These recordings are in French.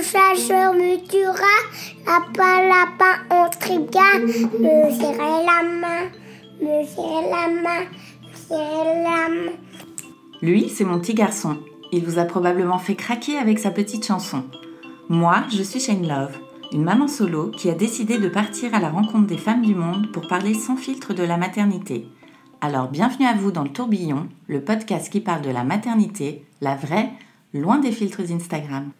Chasseur me tuera. Lapin, lapin. Me serrer la main, me serrer la main, la main. Lui, c'est mon petit garçon. Il vous a probablement fait craquer avec sa petite chanson. Moi, je suis Shane Love, une maman solo qui a décidé de partir à la rencontre des femmes du monde pour parler sans filtre de la maternité. Alors bienvenue à vous dans le tourbillon, le podcast qui parle de la maternité, la vraie, loin des filtres Instagram.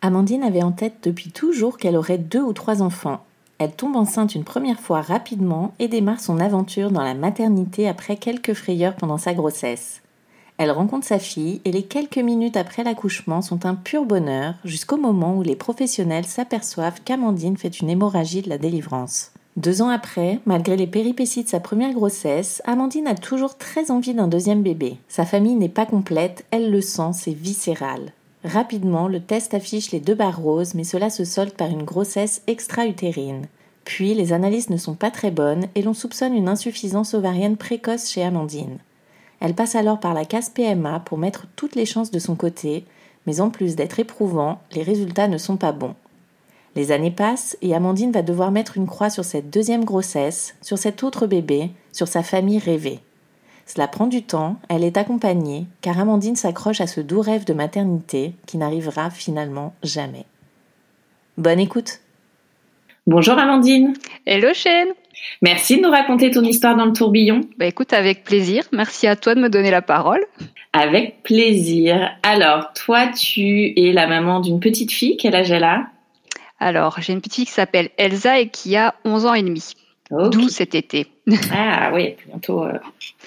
Amandine avait en tête depuis toujours qu'elle aurait deux ou trois enfants. Elle tombe enceinte une première fois rapidement et démarre son aventure dans la maternité après quelques frayeurs pendant sa grossesse. Elle rencontre sa fille et les quelques minutes après l'accouchement sont un pur bonheur jusqu'au moment où les professionnels s'aperçoivent qu'Amandine fait une hémorragie de la délivrance. Deux ans après, malgré les péripéties de sa première grossesse, Amandine a toujours très envie d'un deuxième bébé. Sa famille n'est pas complète, elle le sent, c'est viscéral. Rapidement, le test affiche les deux barres roses, mais cela se solde par une grossesse extra-utérine. Puis, les analyses ne sont pas très bonnes et l'on soupçonne une insuffisance ovarienne précoce chez Amandine. Elle passe alors par la case PMA pour mettre toutes les chances de son côté, mais en plus d'être éprouvant, les résultats ne sont pas bons. Les années passent et Amandine va devoir mettre une croix sur cette deuxième grossesse, sur cet autre bébé, sur sa famille rêvée. Cela prend du temps, elle est accompagnée, car Amandine s'accroche à ce doux rêve de maternité qui n'arrivera finalement jamais. Bonne écoute Bonjour Amandine Hello Shane Merci de nous raconter ton histoire dans le tourbillon. Bah écoute, avec plaisir. Merci à toi de me donner la parole. Avec plaisir. Alors, toi, tu es la maman d'une petite fille. Quel âge elle a? Alors, j'ai une petite fille qui s'appelle Elsa et qui a 11 ans et demi. D'où cet été. Ah oui, bientôt euh,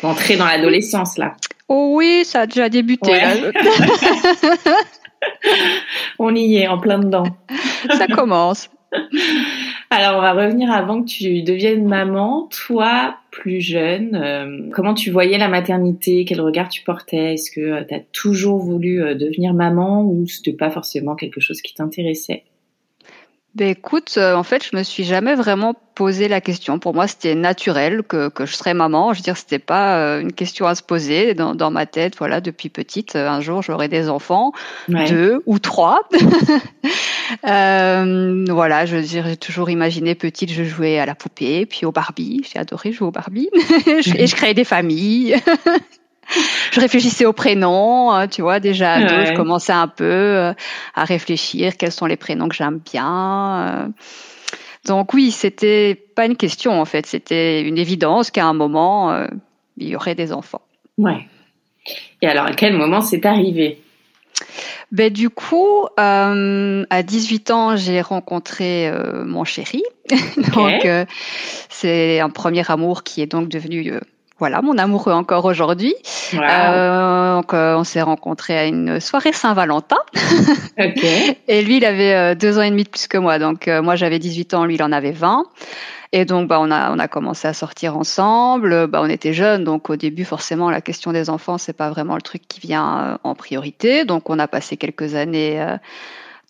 entrer dans l'adolescence là. Oh oui, ça a déjà débuté. Ouais. là. On y est, en plein dedans. ça commence. Alors, on va revenir avant que tu deviennes maman. Toi, plus jeune, euh, comment tu voyais la maternité? Quel regard tu portais? Est-ce que tu as toujours voulu euh, devenir maman ou c'était pas forcément quelque chose qui t'intéressait? Ben écoute, euh, en fait, je me suis jamais vraiment posé la question. Pour moi, c'était naturel que, que je serais maman. Je veux dire, c'était pas euh, une question à se poser dans, dans ma tête. Voilà, depuis petite, euh, un jour, j'aurai des enfants, Ouais. deux ou trois. Euh, voilà, je veux dire, j'ai toujours imaginé petite, je jouais à la poupée, puis au Barbie. J'ai adoré jouer au Barbie. Et je créais des familles. je réfléchissais aux prénoms, euh, tu vois, déjà ado, Ouais. je commençais un peu euh, à réfléchir quels sont les prénoms que j'aime bien. euh. Donc oui, c'était pas une question en fait, c'était une évidence qu'à un moment euh, il y aurait des enfants. Ouais. Et alors, à quel moment c'est arrivé? Ben du coup, euh, à 18 ans, j'ai rencontré euh, mon chéri. donc c'est un premier amour qui est donc devenu voilà mon amoureux encore aujourd'hui. Wow. Euh, donc euh, on s'est rencontrés à une soirée Saint-Valentin. Ok. Et lui, il avait euh, deux ans et demi de plus que moi. Donc, euh, moi, j'avais 18 ans, lui, il en avait 20. Et donc, bah, on a, on a commencé à sortir ensemble. Bah, on était jeunes. Donc, au début, forcément, la question des enfants, c'est pas vraiment le truc qui vient euh, en priorité. Donc, on a passé quelques années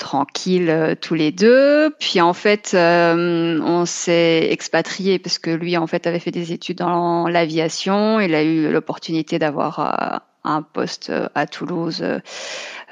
tranquilles euh, tous les deux. Puis, en fait, euh, on s'est expatriés parce que lui, en fait, avait fait des études dans l'aviation. Il a eu l'opportunité d'avoir euh, un poste euh, à Toulouse euh,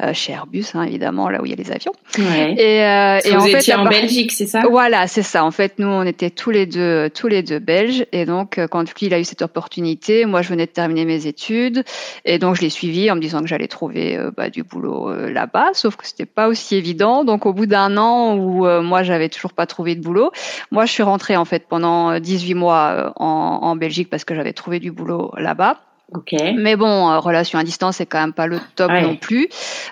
euh, chez Airbus, hein, évidemment, là où il y a les avions. Ouais. Et, euh, et Vous en étiez en part- Belgique, c'est ça? Voilà, c'est ça. En fait, nous, on était tous les deux, tous les deux belges. Et donc, quand lui, il a eu cette opportunité, moi, je venais de terminer mes études. Et donc, je l'ai suivi en me disant que j'allais trouver euh, bah, du boulot euh, là-bas. Sauf que c'était pas aussi évident. Donc, au bout d'un an où euh, moi, j'avais toujours pas trouvé de boulot, moi, je suis rentrée, en fait, pendant euh, 18 mois euh, en, en Belgique parce que j'avais trouvé du boulot là-bas. Ok. Mais bon, euh, relation à distance, c'est quand même pas le top Ouais. non plus.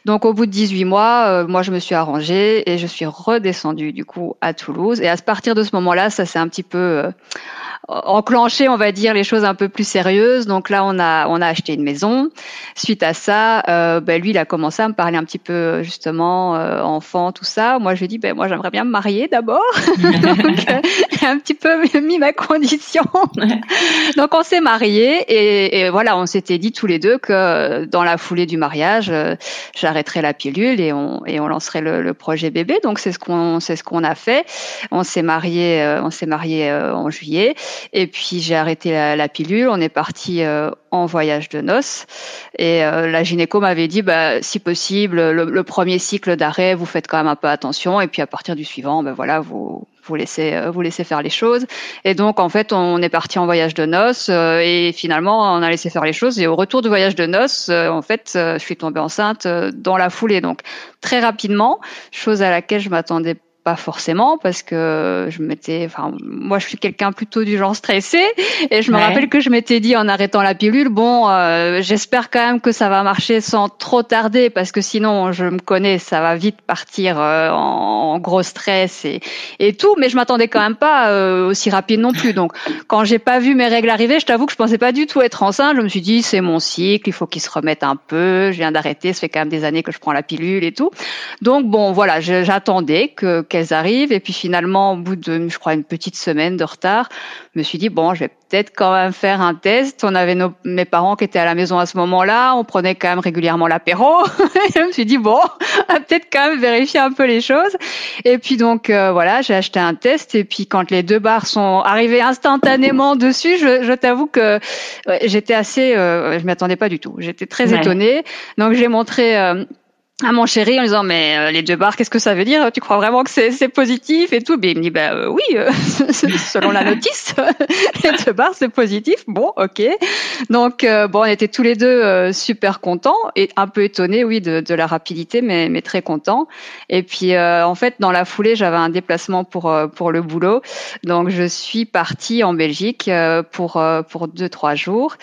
Donc au bout de 18 mois, euh, moi je me suis arrangée et je suis redescendue du coup à Toulouse. Et à partir de ce moment-là, ça s'est un petit peu euh, enclenché, on va dire, les choses un peu plus sérieuses. Donc là, on a on a acheté une maison. Suite à ça, euh, ben, lui, il a commencé à me parler un petit peu justement euh, enfant, tout ça. Moi, je lui ai dit, ben moi, j'aimerais bien me marier d'abord. donc, euh, un petit peu mis ma condition. donc on s'est mariés et, et, voilà, on s'était dit tous les deux que dans la foulée du mariage, euh, j'arrêterais la pilule et on et on lancerait le, le projet bébé. Donc c'est ce qu'on c'est ce qu'on a fait. On s'est marié on s'est marié en juillet. Et puis j'ai arrêté la, pilule, on est parti euh, en voyage de noces. Et euh, la gynéco m'avait dit, bah, si possible, le, premier cycle d'arrêt, vous faites quand même un peu attention. Et puis à partir du suivant, ben voilà, vous vous laissez euh, vous laissez faire les choses. Et donc en fait, on est parti en voyage de noces et finalement on a laissé faire les choses. Et au retour du voyage de noces, en fait, je suis tombée enceinte dans la foulée. Donc très rapidement, chose à laquelle je m'attendais pas forcément parce que je m'étais enfin moi je suis quelqu'un plutôt du genre stressé et je me rappelle que je m'étais dit en arrêtant la pilule bon euh, j'espère quand même que ça va marcher sans trop tarder parce que sinon je me connais ça va vite partir euh, en, gros stress et et tout mais je m'attendais quand même pas euh, aussi rapide non plus. Donc quand j'ai pas vu mes règles arriver je t'avoue que je pensais pas du tout être enceinte. Je me suis dit c'est mon cycle il faut qu'il se remette un peu. Je viens d'arrêter ça fait quand même des années que je prends la pilule et tout. Donc bon voilà j'attendais que arrivent. Et puis finalement, au bout de, je crois, une petite semaine de retard, je me suis dit, bon, je vais peut-être quand même faire un test. On avait nos, mes parents qui étaient à la maison à ce moment-là. On prenait quand même régulièrement l'apéro. je me suis dit, bon, peut-être quand même vérifier un peu les choses. Et puis donc, euh, voilà, j'ai acheté un test. Et puis quand les deux barres sont arrivées instantanément dessus, je, je t'avoue que j'étais assez, euh, je m'y attendais pas du tout. J'étais très étonnée. Donc j'ai montré euh, à mon chéri en disant mais euh, les deux barres qu'est-ce que ça veut dire? Tu crois vraiment que c'est positif et tout? Mais il me dit bah euh, oui euh, selon la notice. Les deux barres c'est positif. Bon ok. Donc bon on était tous les deux super contents et un peu étonnés oui de, de la rapidité mais mais très contents. Et puis en fait dans la foulée j'avais un déplacement pour pour le boulot. Donc je suis partie en Belgique pour pour deux trois jours.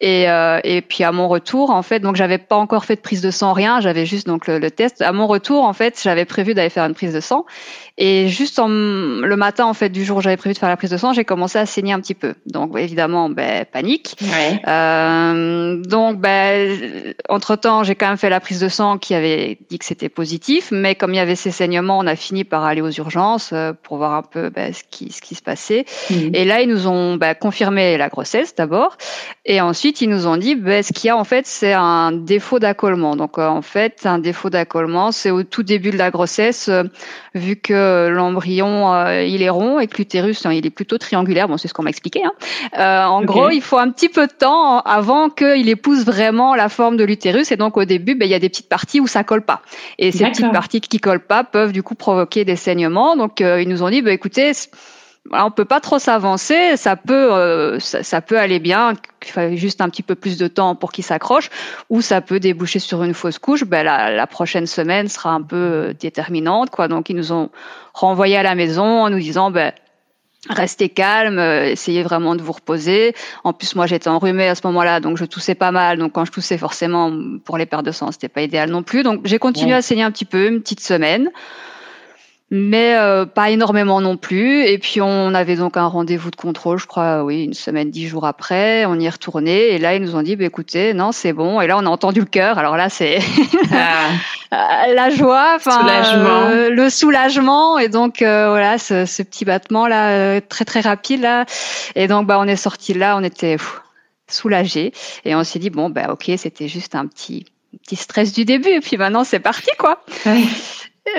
Et et puis à mon retour en fait donc j'avais pas encore fait de prise de sang rien. J'avais juste donc le, test. À mon retour, en fait, j'avais prévu d'aller faire une prise de sang et juste en, le matin, en fait, du jour où j'avais prévu de faire la prise de sang, j'ai commencé à saigner un petit peu. Donc évidemment, ben, panique. Euh, donc ben, entre temps, j'ai quand même fait la prise de sang qui avait dit que c'était positif, mais comme il y avait ces saignements, on a fini par aller aux urgences euh, pour voir un peu ben, ce qui ce qui se passait. Mhm. Et là, ils nous ont ben, confirmé la grossesse d'abord, et ensuite ils nous ont dit ben, ce qu'il y a en fait, c'est un défaut d'accollement. Donc en fait, un défaut d'accollement, c'est au tout début de la grossesse, euh, vu que l'embryon euh, il est rond et que l'utérus hein, il est plutôt triangulaire. Bon, c'est ce qu'on m'a expliqué. Hein. Euh, en gros, il faut un petit peu de temps avant qu'il épouse vraiment la forme de l'utérus. Et donc au début, ben, il y a des petites parties où ça colle pas. Et ces petites parties qui collent pas peuvent du coup provoquer des saignements. Donc ils nous ont dit, ben, écoutez on peut pas trop s'avancer, ça peut euh, ça, peut aller bien, il fallait juste un petit peu plus de temps pour qu'il s'accroche, ou ça peut déboucher sur une fausse couche. Ben la, la prochaine semaine sera un peu euh, déterminante, quoi. Donc ils nous ont renvoyé à la maison en nous disant ben restez calme, euh, essayez vraiment de vous reposer. En plus, moi, j'étais enrhumée à ce moment-là, donc je toussais pas mal. Donc, quand je toussais, forcément, pour les pertes de sang, c'était pas idéal non plus. Donc, j'ai continué à saigner un petit peu, une petite semaine mais euh, pas énormément non plus. Et puis on avait donc un rendez-vous de contrôle, je crois, oui, une semaine, dix jours après. On y est retourné et là ils nous ont dit, bah, écoutez, non, c'est bon. Et là on a entendu le cœur. Alors là c'est ah. la joie, enfin euh, le soulagement et donc euh, voilà ce, ce, petit battement là très très rapide là. Et donc bah on est sorti là, on était soulagés et on s'est dit bon bah ok, c'était juste un petit petit stress du début et puis maintenant c'est parti quoi.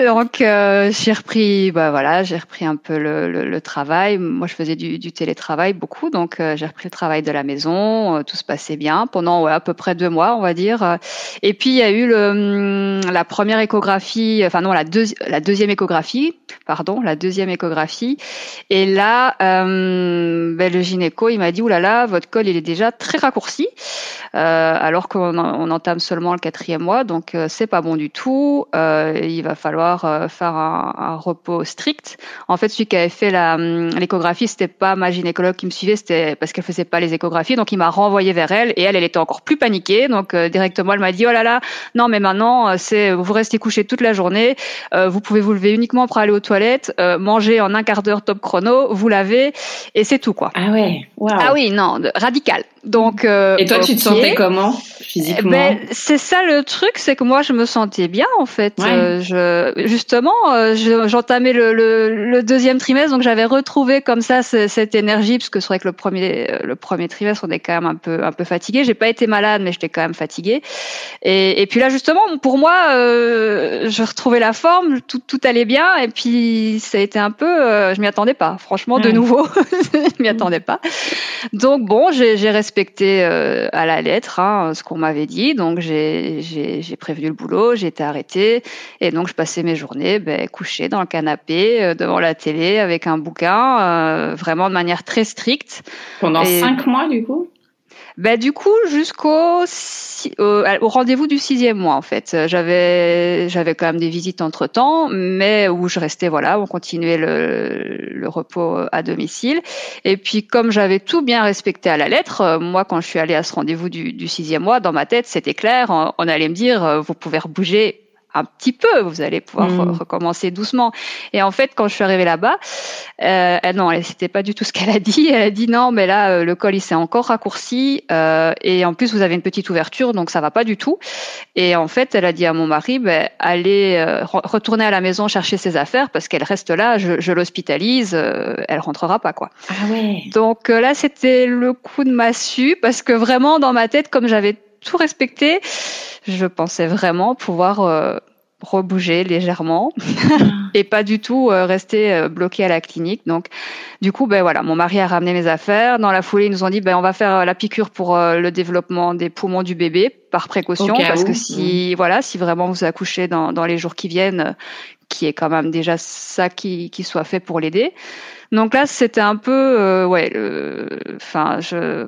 Donc euh, j'ai repris, bah voilà, j'ai repris un peu le, le, travail. Moi, je faisais du, du télétravail beaucoup, donc euh, j'ai repris le travail de la maison. Euh, tout se passait bien pendant ouais, à peu près deux mois, on va dire. Et puis il y a eu le, hum, la première échographie, enfin non, la, la deuxième échographie, pardon, la deuxième échographie. Et là, euh, ben, le gynéco, il m'a dit, oulala, là là, votre col, il est déjà très raccourci, alors qu'on on entame seulement le quatrième mois, donc c'est pas bon du tout. il va falloir falloir euh, faire un, un, repos strict. En fait, celui qui avait fait hum, l'échographie, c'était pas ma gynécologue qui me suivait, c'était parce qu'elle faisait pas les échographies. Donc, il m'a renvoyé vers elle et elle, elle était encore plus paniquée. Donc, euh, directement, elle m'a dit, oh là là, non, mais maintenant, c'est vous restez couché toute la journée. vous pouvez vous lever uniquement pour aller aux toilettes, manger en un quart d'heure top chrono, vous lavez et c'est tout, quoi. Ah ouais. Wow. Ah oui, non, radical. Donc. et toi, tu te sentais comment physiquement? Ben, C'est ça le truc, c'est que moi, je me sentais bien en fait. Euh, je, justement, euh, j'entamais le, le, le, deuxième trimestre, donc j'avais retrouvé comme ça cette énergie, parce que c'est vrai que le premier, le premier trimestre, on est quand même un peu, un peu fatigué. J'ai pas été malade, mais j'étais quand même fatiguée. Et, et puis là, justement, pour moi, euh, je retrouvais la forme, tout, tout allait bien, et puis ça a été un peu, euh, je m'y attendais pas. Franchement, de nouveau, je m'y attendais pas. Donc bon, j'ai respecté euh, à la lettre hein, ce qu'on m'avait dit, donc j'ai prévenu le boulot, j'ai été arrêtée et donc je passais mes journées ben, couchée dans le canapé euh, devant la télé avec un bouquin, euh, vraiment de manière très stricte. Pendant cinq mois du coup? Ben, du coup, jusqu'au au rendez-vous du sixième mois, en fait. J'avais, j'avais quand même des visites entre temps, mais où je restais, voilà, on continuait le, le repos à domicile. Et puis, comme j'avais tout bien respecté à la lettre, euh, moi, quand je suis allée à ce rendez-vous du, du sixième mois, dans ma tête, c'était clair. On allait me dire, euh, vous pouvez bouger un petit peu, vous allez pouvoir mm. recommencer doucement. Et en fait, quand je suis arrivée là-bas, euh, non, c'était pas du tout ce qu'elle a dit. Elle a dit non, mais là, euh, le col il s'est encore raccourci euh, et en plus vous avez une petite ouverture, donc ça va pas du tout. Et en fait, elle a dit à mon mari, ben, allez euh, retourner à la maison chercher ses affaires parce qu'elle reste là, je, je l'hospitalise, euh, elle rentrera pas quoi. Ah ouais. Donc là, c'était le coup de massue parce que vraiment dans ma tête, comme j'avais tout respecté. Je pensais vraiment pouvoir euh, rebouger légèrement et pas du tout euh, rester euh, bloqué à la clinique. Donc, du coup, ben voilà, mon mari a ramené mes affaires. Dans la foulée, ils nous ont dit, ben on va faire la piqûre pour le développement des poumons du bébé par précaution, parce que si, voilà, si vraiment vous accouchez dans, dans les jours qui viennent, qui est quand même déjà ça qui, qui soit fait pour l'aider. Donc là, c'était un peu, ouais, enfin, je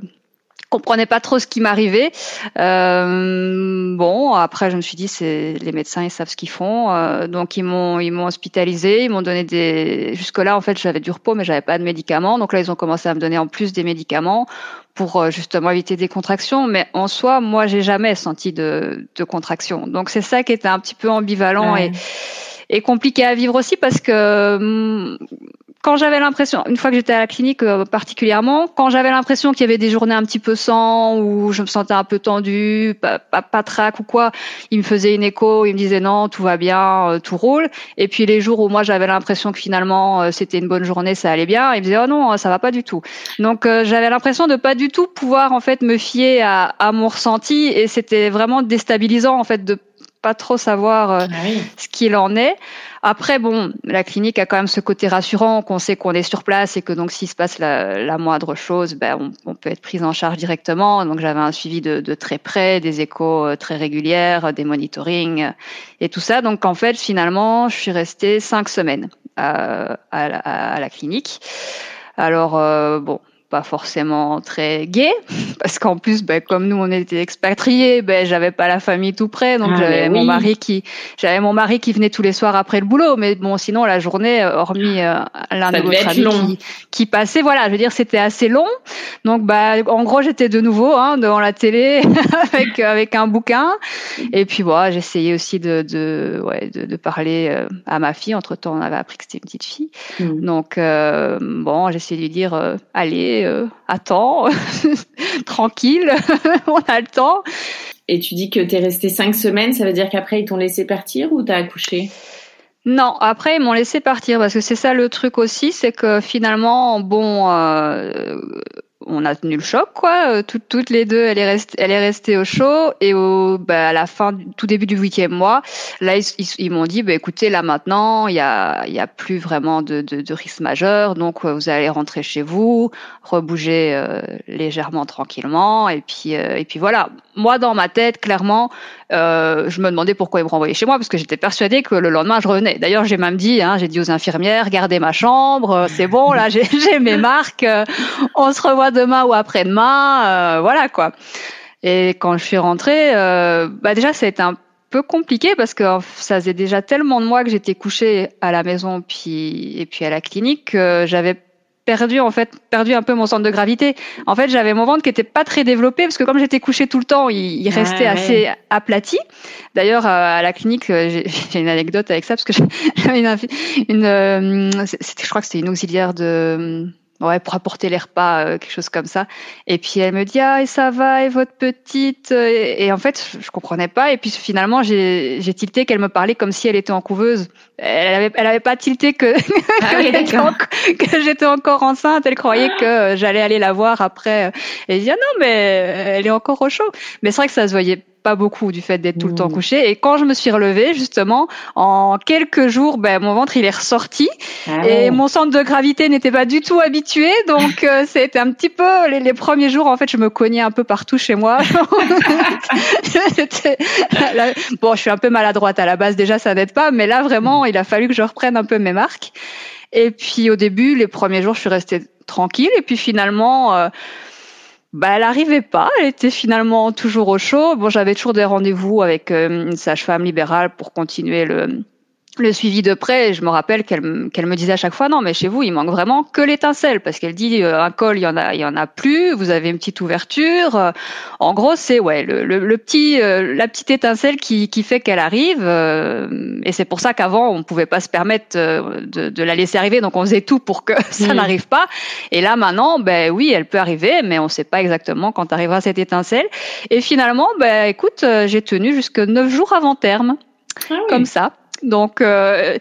comprenais pas trop ce qui m'arrivait. Euh, bon, après je me suis dit c'est les médecins ils savent ce qu'ils font, euh, donc ils m'ont ils m'ont hospitalisé, ils m'ont donné des jusque là en fait j'avais du repos mais j'avais pas de médicaments, donc là ils ont commencé à me donner en plus des médicaments pour euh, justement éviter des contractions, mais en soi moi j'ai jamais senti de de contractions, donc c'est ça qui était un petit peu ambivalent et et compliqué à vivre aussi parce que hum, quand j'avais l'impression, une fois que j'étais à la clinique euh, particulièrement, quand j'avais l'impression qu'il y avait des journées un petit peu sans, où je me sentais un peu tendue, pas, pas, pas trac ou quoi, il me faisait une écho, il me disait non, tout va bien, euh, tout roule. Et puis les jours où moi j'avais l'impression que finalement euh, c'était une bonne journée, ça allait bien, il me disait oh non, ça va pas du tout. Donc j'avais l'impression de pas du tout pouvoir en fait me fier à, à mon ressenti et c'était vraiment déstabilisant en fait de pas trop savoir euh, ah ce qu'il en est. Après, bon, la clinique a quand même ce côté rassurant qu'on sait qu'on est sur place et que donc s'il se passe la, la moindre chose, ben, on, on, peut être pris en charge directement. Donc j'avais un suivi de, de, très près, des échos euh, très régulières, des monitorings euh, et tout ça. Donc en fait, finalement, je suis restée cinq semaines à, à, à la clinique. Alors bon, pas forcément très gai parce qu'en plus ben, comme nous on était expatriés ben j'avais pas la famille tout près donc ah, j'avais mon mari qui j'avais mon mari qui venait tous les soirs après le boulot mais bon sinon la journée euh, hormis euh, l'un de notre amis qui, qui, passait voilà je veux dire c'était assez long. Donc bah en gros j'étais de nouveau hein, devant la télé avec avec un bouquin. Et puis voilà j'essayais aussi de de, ouais, de, de parler euh, à ma fille. Entre temps on avait appris que c'était une petite fille. Mm. donc euh, bon j'essayais de lui dire allez euh, attends, tranquille, on a le temps. Et tu dis que tu es resté cinq semaines, ça veut dire qu'après ils t'ont laissé partir ou t'as accouché? Non, après ils m'ont laissé partir parce que c'est ça le truc aussi, c'est que finalement, bon, euh, on a tenu le choc, quoi. Euh, toutes, les deux, elle est restée, elle est restée au chaud. Et au, bah, à la fin, tout début du huitième mois, là, ils, m'ont dit, bah, écoutez, là maintenant, il y a, y a plus vraiment de, de, de risque majeur, donc euh, vous allez rentrer chez vous, rebouger euh, légèrement, tranquillement, et puis, et puis voilà. Moi, dans ma tête, clairement, euh, je me demandais pourquoi ils me renvoyaient chez moi parce que j'étais persuadée que le lendemain je revenais. D'ailleurs, j'ai même dit, hein, j'ai dit aux infirmières, gardez ma chambre, euh, c'est bon, là j'ai mes marques, euh, on se revoit demain ou après-demain, voilà quoi. Et quand je suis rentrée, bah déjà ça a été un peu compliqué parce que ça faisait déjà tellement de mois que j'étais couchée à la maison puis et puis à la clinique que j'avais perdu en fait perdu un peu mon centre de gravité. En fait, j'avais mon ventre qui était pas très développé parce que comme j'étais couchée tout le temps, il, restait assez aplati. D'ailleurs, à la clinique, j'ai une anecdote avec ça parce que j'avais une, une, une je crois que c'était une auxiliaire de ouais, pour apporter les repas, euh, quelque chose comme ça. Et puis elle me dit ah et ça va et votre petite et, en fait je, comprenais pas et puis finalement j'ai tilté qu'elle me parlait comme si elle était en couveuse. Elle avait elle avait pas tilté que ah que j'étais encore enceinte. Elle croyait que j'allais aller la voir après. Et elle dit ah non mais elle est encore au chaud. Mais c'est vrai que ça se voyait pas beaucoup du fait d'être tout le temps mmh. couché. Et quand je me suis relevée, justement, en quelques jours, ben, mon ventre il est ressorti ah et mon centre de gravité n'était pas du tout habitué. Donc euh, c'était un petit peu les, premiers jours. En fait, je me cognais un peu partout chez moi. bon, je suis un peu maladroite à la base déjà, ça n'aide pas. Mais là, vraiment, il a fallu que je reprenne un peu mes marques. Et puis au début, les premiers jours, je suis restée tranquille. Et puis finalement. Euh, bah, elle arrivait pas. Elle était finalement toujours au chaud. Bon, j'avais toujours des rendez-vous avec euh, une sage-femme libérale pour continuer le, le suivi de près, je me rappelle qu'elle me disait à chaque fois non mais chez vous il manque vraiment que l'étincelle parce qu'elle dit euh, un col il y en a il y en a plus, vous avez une petite ouverture. Euh, en gros c'est ouais le, le, petit euh, la petite étincelle qui, qui fait qu'elle arrive et c'est pour ça qu'avant on pouvait pas se permettre de, de, la laisser arriver donc on faisait tout pour que ça n'arrive pas et là maintenant ben oui elle peut arriver mais on sait pas exactement quand arrivera cette étincelle et finalement ben écoute j'ai tenu jusque neuf jours avant terme. Ah comme ça. Donc, euh,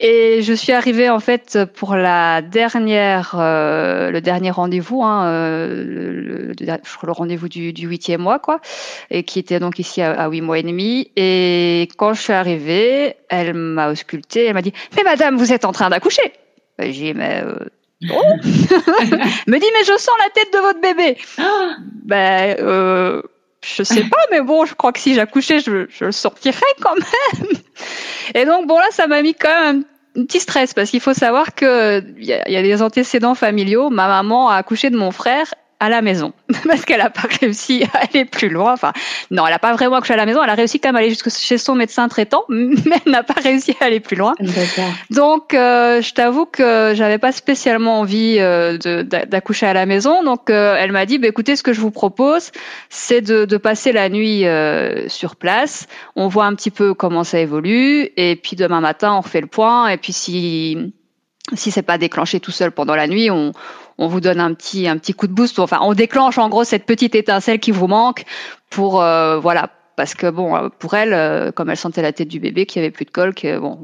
et je suis arrivée en fait pour la dernière, euh, le dernier rendez-vous, hein, euh, le, le, rendez-vous du huitième mois, quoi, et qui était donc ici à huit mois et demi. Et quand je suis arrivée, elle m'a auscultée, elle m'a dit "Mais madame, vous êtes en train d'accoucher." J'ai dit "Mais euh, Oh me dit mais je sens la tête de votre bébé. Ah ben euh, je sais pas, mais bon, je crois que si j'accouchais, je, le sortirais quand même. Et donc, bon, là, ça m'a mis quand même un petit stress parce qu'il faut savoir que il y, a des antécédents familiaux. Ma maman a accouché de mon frère à la maison parce qu'elle n'a pas réussi à aller plus loin. Enfin, non, elle n'a pas vraiment accouché à la maison. Elle a réussi quand même à aller jusque chez son médecin traitant, mais elle n'a pas réussi à aller plus loin. Donc, euh, je t'avoue que j'avais pas spécialement envie euh, d'accoucher à la maison. Donc, euh, elle m'a dit, bah, écoutez, ce que je vous propose, c'est de, de, passer la nuit euh, sur place. On voit un petit peu comment ça évolue, et puis demain matin, on refait le point. Et puis si si c'est pas déclenché tout seul pendant la nuit, on, on vous donne un petit un petit coup de boost. Enfin, on déclenche en gros cette petite étincelle qui vous manque pour euh, voilà parce que bon euh, pour elle euh, comme elle sentait la tête du bébé qui avait plus de col que bon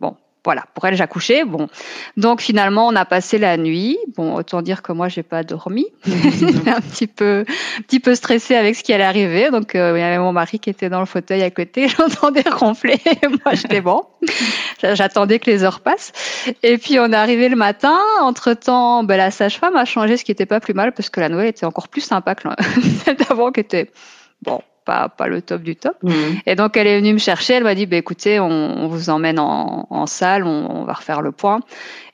bon voilà, pour elle, j'accouchais. Bon, donc finalement, on a passé la nuit. Bon, autant dire que moi, j'ai pas dormi, un petit peu, un petit peu stressée avec ce qui allait arriver. Donc, euh, il y avait mon mari qui était dans le fauteuil à côté. J'entendais ronfler. moi, j'étais bon. J'attendais que les heures passent. Et puis, on est arrivé le matin. Entre temps, ben, la sage-femme a changé, ce qui était pas plus mal parce que la Noël était encore plus sympa que celle d'avant, qui était bon pas, pas le top du top. Mmh. Et donc elle est venue me chercher, elle m'a dit, bah, écoutez, on, on vous emmène en, en salle, on, on, va refaire le point.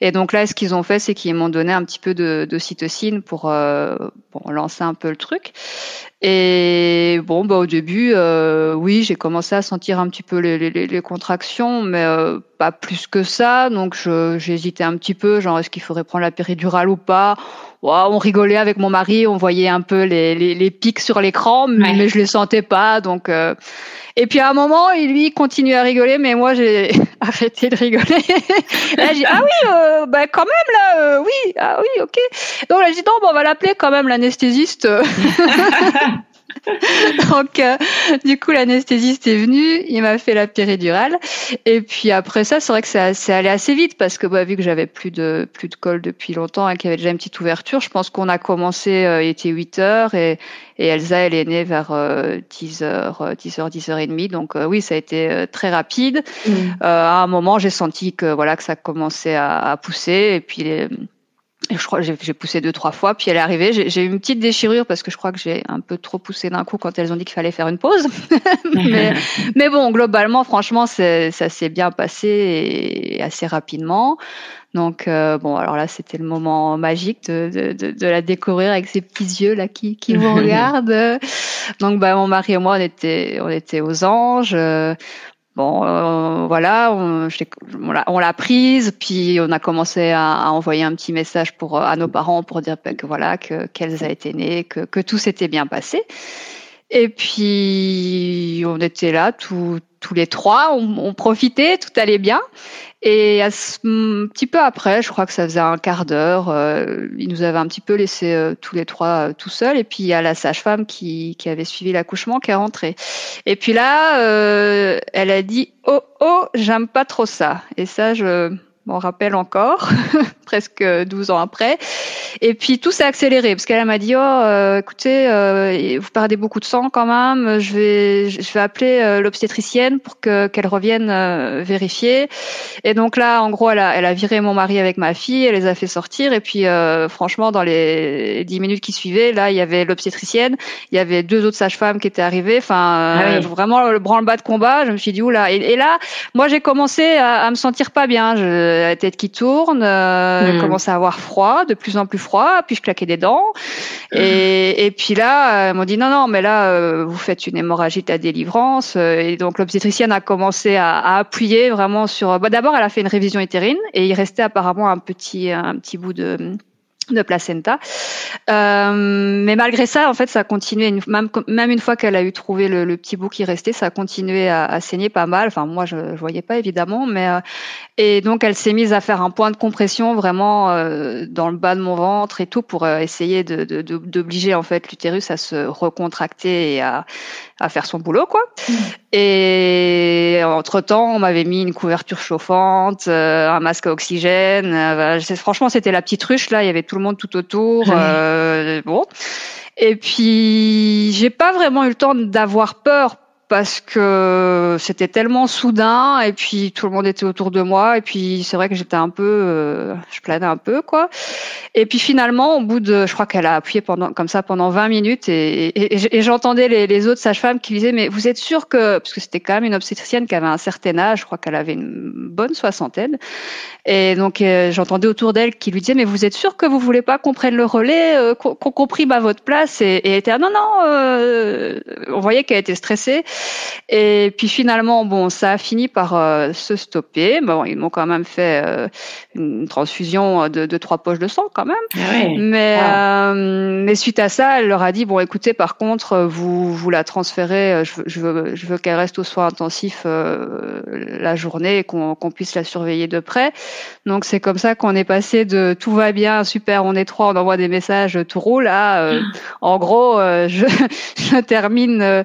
Et donc là, ce qu'ils ont fait, c'est qu'ils m'ont donné un petit peu de, de cytocine pour euh, bon, lancer un peu le truc. Et bon, bah, au début, euh, oui, j'ai commencé à sentir un petit peu les, les, les contractions, mais euh, pas plus que ça. Donc j'hésitais un petit peu, genre est-ce qu'il faudrait prendre la péridurale ou pas? On rigolait avec mon mari, on voyait un peu les, les, les pics sur l'écran, mais, je les sentais pas. Donc, euh... et puis à un moment, il lui continue à rigoler, mais moi j'ai arrêté de rigoler. là, j'ai ah oui, euh, bah quand même là, euh, oui, ah oui, ok. Donc là, j'ai dit non, bon, on va l'appeler quand même l'anesthésiste. Donc, euh, du coup, l'anesthésiste est venu, il m'a fait la péridurale. Et puis après ça, c'est vrai que c'est allé assez vite parce que bah, vu que j'avais plus de plus de col depuis longtemps et qu'il y avait déjà une petite ouverture, je pense qu'on a commencé, euh, il était 8 heures et, et Elsa, elle est née vers 10 heures, 10 heures, 10 heures et demie. Donc euh, oui, ça a été très rapide. Mmh. à un moment, j'ai senti que voilà que ça commençait à, à pousser et puis les, je crois j'ai poussé deux trois fois, puis elle est arrivée. J'ai eu une petite déchirure parce que je crois que j'ai un peu trop poussé d'un coup quand elles ont dit qu'il fallait faire une pause. mais, mais, bon, globalement, franchement, ça s'est bien passé et assez rapidement. Donc euh, bon, alors là, c'était le moment magique de, de, de, de, la découvrir avec ses petits yeux là qui, qui vous regardent. Donc bah mon mari et moi, on était on était aux anges. Bon, euh, voilà, on, l'a prise, puis on a commencé à, à, envoyer un petit message pour à nos parents pour dire ben, que voilà que qu'elles a été nées, que, que tout s'était bien passé. Et puis on était là tous tous les trois, on, on profitait, tout allait bien. Et un petit peu après, je crois que ça faisait un quart d'heure, euh, nous avait un petit peu laissé euh, tous les trois euh, tout seuls. Et puis il y a la sage-femme qui, qui avait suivi l'accouchement qui est rentrée. Et puis là, euh, elle a dit oh oh, j'aime pas trop ça. Et ça, je m'en rappelle encore, presque 12 ans après. Et puis tout s'est accéléré parce qu'elle m'a dit oh euh, écoutez euh, vous perdez beaucoup de sang quand même, je vais je vais appeler euh, l'obstétricienne pour que qu'elle revienne euh, vérifier. Et donc là en gros elle a elle a viré mon mari avec ma fille, elle les a fait sortir et puis euh, franchement dans les 10 minutes qui suivaient là il y avait l'obstétricienne, il y avait deux autres sages-femmes qui étaient arrivées, enfin ah vraiment le branle-bas de combat. Je me suis dit oula et, et là moi j'ai commencé à, à, me sentir pas bien. Je, la tête qui tourne, euh, mmh. commence à avoir froid, de plus en plus froid, puis je claquais des dents. Et, et puis là, elles m'ont dit non, non, mais là, euh, vous faites une hémorragie à délivrance. Et donc l'obstétricienne a commencé à, à, appuyer vraiment sur. Bah, D'abord, elle a fait une révision utérine et il restait apparemment un petit, un petit bout de de placenta. Euh, mais malgré ça, en fait, ça a continué. Même, même une fois qu'elle a eu trouvé le, le, petit bout qui restait, ça a continué à, à saigner pas mal. Enfin, moi, je, je voyais pas évidemment, mais euh, et donc elle s'est mise à faire un point de compression vraiment euh, dans le bas de mon ventre et tout pour euh, essayer de d'obliger en fait l'utérus à se recontracter et à, à faire son boulot quoi. Mmh. Et entre temps, on m'avait mis une couverture chauffante, euh, un masque à oxygène. Euh, franchement, c'était la petite ruche là. Il y avait tout le monde tout autour. Euh, bon. Et puis, j'ai pas vraiment eu le temps d'avoir peur parce que c'était tellement soudain et puis tout le monde était autour de moi et puis c'est vrai que j'étais un peu euh, je planais un peu quoi. Et puis finalement au bout de je crois qu'elle a appuyé pendant comme ça pendant 20 minutes et, et, et j'entendais les, les, autres sages-femmes qui disaient mais vous êtes sûr que? Parce que c'était quand même une obstétricienne qui avait un certain âge je crois qu'elle avait une bonne soixantaine. Et donc euh, j'entendais autour d'elle qui lui disait mais vous êtes sûr que vous voulez pas qu'on prenne le relais euh, qu'on comprime à votre place? Et, et elle était ah, non non euh, on voyait qu'elle était stressée et puis finalement, bon, ça a fini par euh, se stopper. Bon, ils m'ont quand même fait euh, une transfusion de, de, trois poches de sang quand même. Ah mais, ah. euh, mais suite à ça, elle leur a dit bon, écoutez, par contre, vous vous la transférez. Je, je veux, je veux qu'elle reste au soin intensif euh, la journée et qu'on qu puisse la surveiller de près. Donc c'est comme ça qu'on est passé de tout va bien, super, on est trois, on envoie des messages, tout roule. À, en gros, je, je termine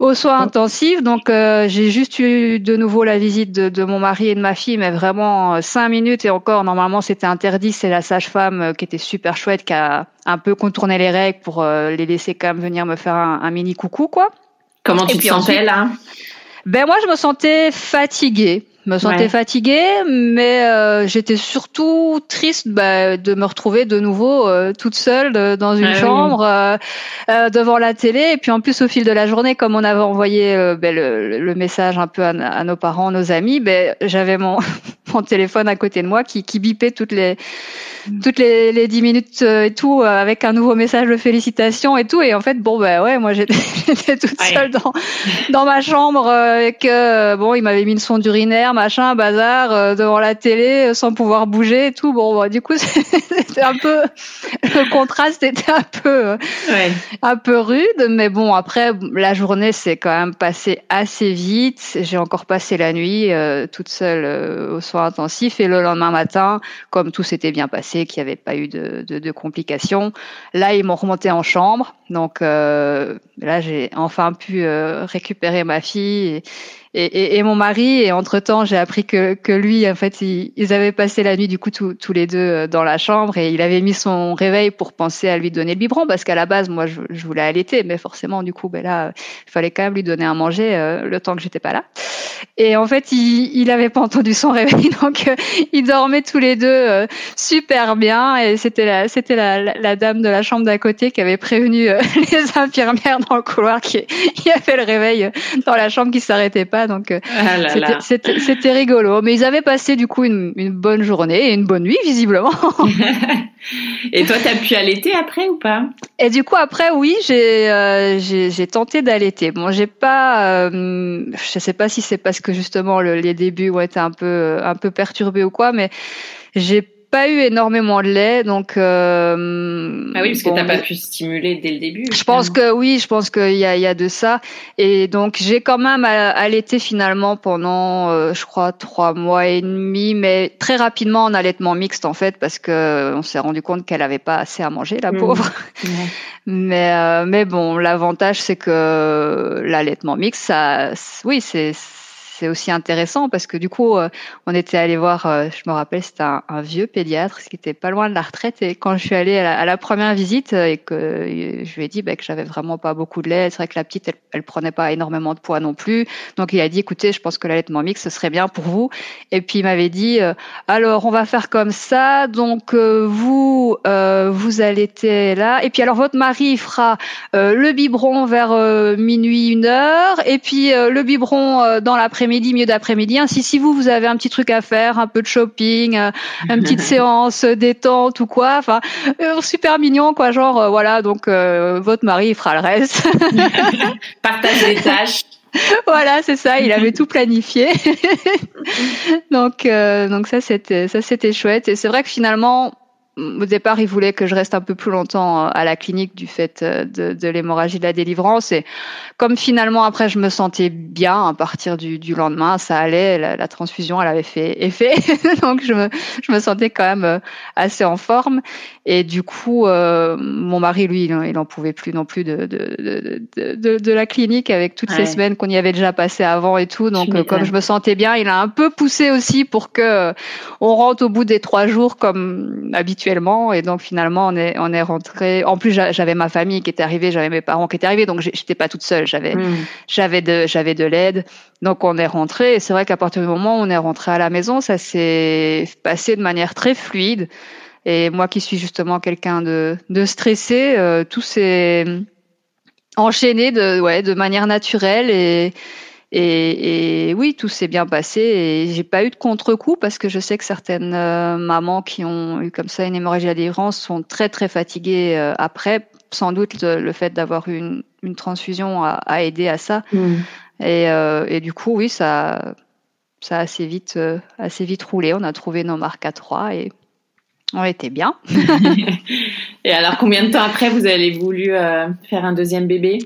aux soins intensifs. Donc euh, j'ai juste eu de nouveau la visite de, de, mon mari et de ma fille, mais vraiment euh, cinq minutes et encore normalement c'était interdit. C'est la sage-femme euh, qui était super chouette, qui a un peu contourné les règles pour euh, les laisser quand même venir me faire un, un mini coucou quoi. Comment tu te sentais là? Ben moi je me sentais fatiguée me sentais ouais. fatiguée, mais euh, j'étais surtout triste bah, de me retrouver de nouveau euh, toute seule de, dans une ah, chambre oui. euh, devant la télé. Et puis en plus, au fil de la journée, comme on avait envoyé bah, le, le, message un peu à, à nos parents, nos amis, bah, j'avais mon, mon téléphone à côté de moi qui, qui bipait toutes les toutes les, les 10 minutes euh, et tout avec un nouveau message de félicitations et tout. Et en fait bon bah ouais moi j'étais toute seule dans dans ma chambre et que bon il m'avait mis une sonde urinaire machin bazar euh, devant la télé sans pouvoir bouger et tout. Bon bah, du coup c'était un peu le contraste était un peu ouais. un peu rude. Mais bon après la journée s'est quand même passée assez vite. J'ai encore passé la nuit euh, toute seule euh, au soir intensif. Et le lendemain matin comme tout s'était bien passé qu'il n'y avait pas eu de, de, de, complications. Là, ils m'ont remonté en chambre. Donc euh, là, j'ai enfin pu euh, récupérer ma fille et, et, et, mon mari. Et entre temps, j'ai appris que, que lui, en fait, ils, ils avaient passé la nuit du coup tous, tous les deux euh, dans la chambre et il avait mis son réveil pour penser à lui donner le biberon parce qu'à la base, moi, je, je, voulais allaiter, mais forcément, du coup, ben là, il fallait quand même lui donner à manger euh, le temps que j'étais pas là. Et en fait, il, il avait pas entendu son réveil donc ils dormaient tous les deux super bien et c'était la c'était la, la, dame de la chambre d'à côté qui avait prévenu les infirmières dans le couloir qui, qui a fait le réveil dans la chambre qui s'arrêtait pas donc ah c'était rigolo. Mais ils avaient passé du coup une, une bonne journée et une bonne nuit visiblement. Et toi t'as pu allaiter après ou pas? Et du coup après oui j'ai j'ai tenté d'allaiter. Bon j'ai pas euh, je sais pas si c'est parce que justement les débuts ont été un peu un peu perturbés ou quoi, mais j'ai pas eu énormément de lait, donc. Euh, ah oui, parce que t'as pas pu stimuler dès le début. Je pense que oui, je pense qu'il y a, il y a de ça, et donc j'ai quand même allaité finalement pendant, euh, je crois, trois mois et demi, mais très rapidement en allaitement mixte en fait, parce que on s'est rendu compte qu'elle avait pas assez à manger, la mmh. pauvre. mais euh, mais bon, l'avantage c'est que l'allaitement mixte, ça, oui, c'est c'est aussi intéressant parce que du coup, euh, on était allé voir, euh, je me rappelle, c'était un, vieux pédiatre, qui était pas loin de la retraite. Et quand je suis allée à la, première visite euh, et que je lui ai dit bah, que j'avais vraiment pas beaucoup de lait, c'est vrai que la petite, elle, elle, prenait pas énormément de poids non plus. Donc il a dit, écoutez, je pense que l'allaitement mixte, ce serait bien pour vous. Et puis il m'avait dit, alors on va faire comme ça. Donc vous, vous allaitez là. Et puis alors votre mari fera le biberon vers minuit, une heure. Et puis le biberon dans l'après-midi midi milieu d'après-midi. Ainsi, si vous, vous avez un petit truc à faire, un peu de shopping, euh, une petite séance détente ou quoi, enfin, euh, super mignon, quoi, genre, euh, voilà, donc votre mari, il fera le reste. Partage les tâches. voilà, c'est ça. Il avait tout planifié. donc, donc ça c'était ça c'était chouette. Et c'est vrai que finalement, au départ, il voulait que je reste un peu plus longtemps euh, à la clinique du fait euh, de, de l'hémorragie de la délivrance. Et comme finalement, après, je me sentais bien à partir du, du lendemain, ça allait, la, la, transfusion, elle avait fait effet. Donc, je me, je me sentais quand même euh, assez en forme. Et du coup, euh, mon mari, lui, il n'en pouvait plus non plus de, de, de, de, de la clinique avec toutes ces semaines qu'on y avait déjà passé avant et tout. Donc, comme je me sentais bien, il a un peu poussé aussi pour que on rentre au bout des trois jours comme et donc finalement, on est on est rentré. En plus, j'avais ma famille qui était arrivée, j'avais mes parents qui étaient arrivés, donc j'étais pas toute seule. J'avais hmm. j'avais de j'avais de l'aide. Donc on est rentré. Et c'est vrai qu'à partir du moment où on est rentré à la maison, ça s'est passé de manière très fluide. Et moi qui suis justement quelqu'un de de stressé, euh, tout s'est enchaîné de ouais de manière naturelle et et, et, oui, tout s'est bien passé et j'ai pas eu de contre-coup parce que je sais que certaines euh, mamans qui ont eu comme ça une hémorragie à délivrance sont très très fatiguées euh, après. Sans doute le, fait d'avoir eu une, une, transfusion a, a, aidé à ça. Mm. Et, euh, et, du coup, oui, ça, ça a assez vite, assez vite roulé. On a trouvé nos marques à trois et on était bien. et alors, combien de temps après vous avez voulu faire un deuxième bébé?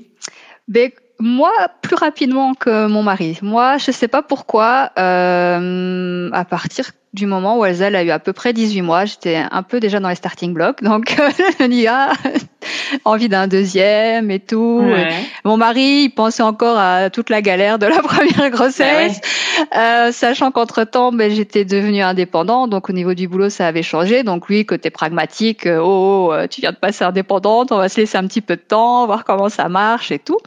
Ben, moi, plus rapidement que mon mari. Moi, je sais pas pourquoi, euh, à partir du moment où Elsa a eu à peu près 18 mois, j'étais un peu déjà dans les starting blocks, donc je me ah, envie d'un deuxième et tout. mon mari, il pensait encore à toute la galère de la première grossesse, bah euh, sachant qu'entre temps, ben, j'étais devenue indépendante, donc au niveau du boulot, ça avait changé. Donc lui, côté pragmatique, euh, oh, oh euh, tu viens de passer indépendante, on va se laisser un petit peu de temps, voir comment ça marche et tout.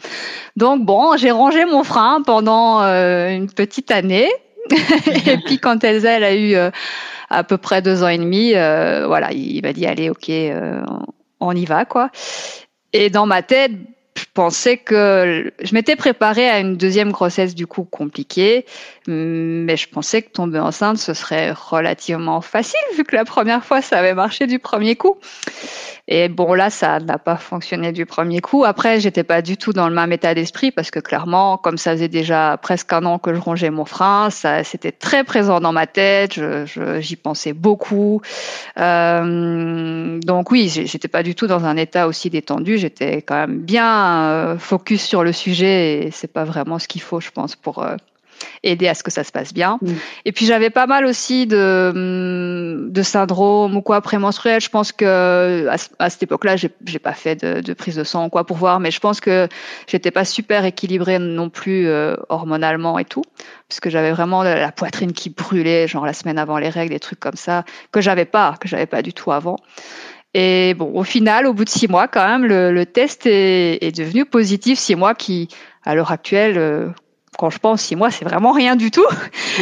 Donc bon, j'ai rangé mon frein pendant une petite année. et puis quand Elsa, elle a eu euh, à peu près deux ans et demi, euh, voilà, il m'a dit allez, ok, euh, on y va quoi. Et dans ma tête, je pensais que je m'étais préparée à une deuxième grossesse du coup compliquée, mais je pensais que tomber enceinte ce serait relativement facile vu que la première fois ça avait marché du premier coup. Et bon, là, ça n'a pas fonctionné du premier coup. Après, j'étais pas du tout dans le même état d'esprit parce que clairement, comme ça faisait déjà presque un an que je rongeais mon frein, ça, c'était très présent dans ma tête. Je, j'y pensais beaucoup. Euh, donc oui, j'étais pas du tout dans un état aussi détendu. J'étais quand même bien euh, focus sur le sujet et c'est pas vraiment ce qu'il faut, je pense, pour euh, aider à ce que ça se passe bien. Mm. Et puis j'avais pas mal aussi de, mm, de syndrome ou quoi prémenstruel. Je pense que à, cette époque-là, j'ai, j'ai pas fait de, de, prise de sang ou quoi pour voir, mais je pense que j'étais pas super équilibrée non plus euh, hormonalement et tout, parce que j'avais vraiment la, poitrine qui brûlait, genre la semaine avant les règles, des trucs comme ça que j'avais pas, que j'avais pas du tout avant. Et bon, au final, au bout de six mois, quand même, le, le test est, est devenu positif. Six mois qui, à l'heure actuelle, euh, quand je pense six mois, c'est vraiment rien du tout.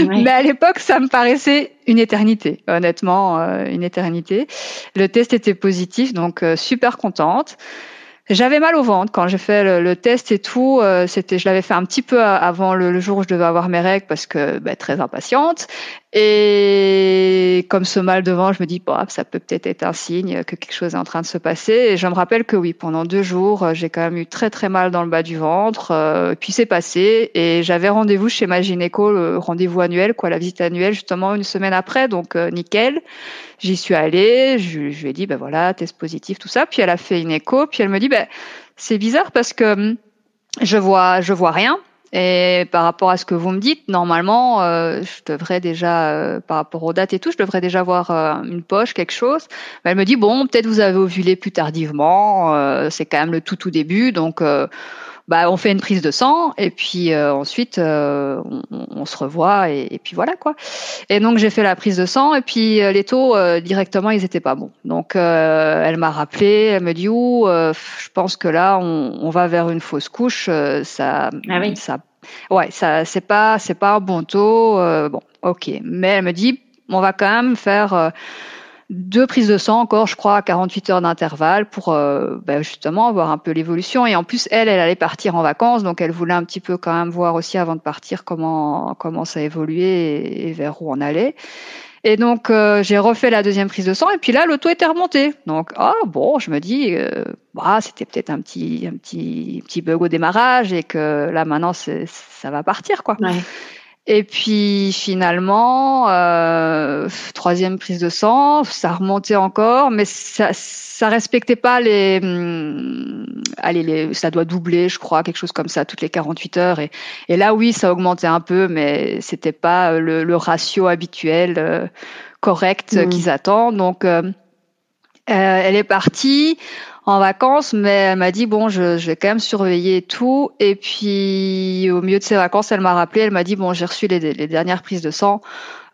Mais à l'époque, ça me paraissait une éternité, honnêtement, euh, une éternité. Le test était positif, donc euh, super contente. J'avais mal au ventre quand j'ai fait le, test et tout. Euh, c'était, je l'avais fait un petit peu avant le, jour où je devais avoir mes règles parce que bah, très impatiente. Et comme ce mal devant, je me dis, bah, ça peut peut-être être un signe que quelque chose est en train de se passer. Et je me rappelle que oui, pendant deux jours, euh, j'ai quand même eu très très mal dans le bas du ventre. Euh, puis c'est passé et j'avais rendez-vous chez ma gynéco, le rendez-vous annuel, quoi, la visite annuelle, justement une semaine après. Donc nickel. J'y suis allée, je, lui ai dit, ben voilà, test positif, tout ça. Puis elle a fait une écho, puis elle me dit, ben c'est bizarre parce que hum, je vois, je vois rien. Et par rapport à ce que vous me dites, normalement, euh, je devrais déjà, euh, par rapport aux dates et tout, je devrais déjà avoir euh, une poche, quelque chose. Mais elle me dit bon, peut-être vous avez ovulé plus tardivement. c'est quand même le tout tout début, donc bah, on fait une prise de sang et puis euh, ensuite euh, on, se revoit et, puis voilà quoi. Et donc j'ai fait la prise de sang et puis euh, les taux directement ils étaient pas bons. Donc elle m'a rappelé, elle me dit ouh, je pense que là on, on, va vers une fausse couche, ça, ah oui. ça, ouais, ça c'est pas c'est pas un bon taux, bon ok. Mais elle me dit on va quand même faire deux prises de sang encore, je crois, à 48 heures d'intervalle pour euh, ben justement voir un peu l'évolution. Et en plus, elle, elle allait partir en vacances, donc elle voulait un petit peu quand même voir aussi avant de partir comment comment ça évoluait et, vers où on allait. Et donc euh, j'ai refait la deuxième prise de sang et puis là l'auto était remonté. Donc ah bon, je me dis euh, bah c'était peut-être un petit un petit petit bug au démarrage et que là maintenant ça va partir quoi. Ouais. Et puis finalement, euh, troisième prise de sang, ça remontait encore, mais ça, ça respectait pas les, hum, allez, les, ça doit doubler, je crois, quelque chose comme ça, toutes les 48 heures. Et, et là, oui, ça augmentait un peu, mais c'était pas le, le, ratio habituel euh, correct mmh. qu'ils attendent. Donc, euh, euh, elle est partie en vacances, mais elle m'a dit bon, je, je, vais quand même surveiller tout. Et puis au milieu de ses vacances, elle m'a rappelé, elle m'a dit bon, j'ai reçu les, les, dernières prises de sang.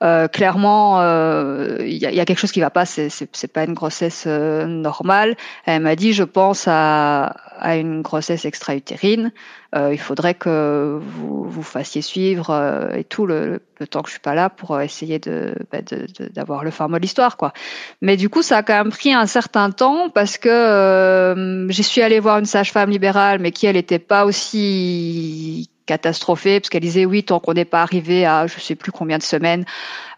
Euh, clairement, il euh, y, y, a, quelque chose qui va pas. C'est, c'est, pas une grossesse euh, normale. Elle m'a dit, je pense à, à une grossesse extra-utérine. Euh, il faudrait que vous vous fassiez suivre euh, et tout le, le, temps que je suis pas là pour essayer de, bah, d'avoir le format de l'histoire, quoi. Mais du coup, ça a quand même pris un certain temps parce que j'y suis allée voir une sage-femme libérale, mais qui elle était pas aussi catastrophée parce qu'elle disait oui tant qu'on n'est pas arrivé à je sais plus combien de semaines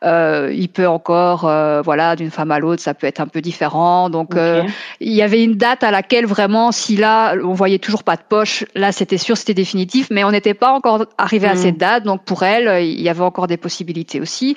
euh, il peut encore euh, voilà d'une femme à l'autre ça peut être un peu différent. Donc euh, il y avait une date à laquelle vraiment si là on voyait toujours pas de poche là c'était sûr c'était définitif. Mais on n'était pas encore arrivé à mm. cette date. Donc pour elle il y avait encore des possibilités aussi.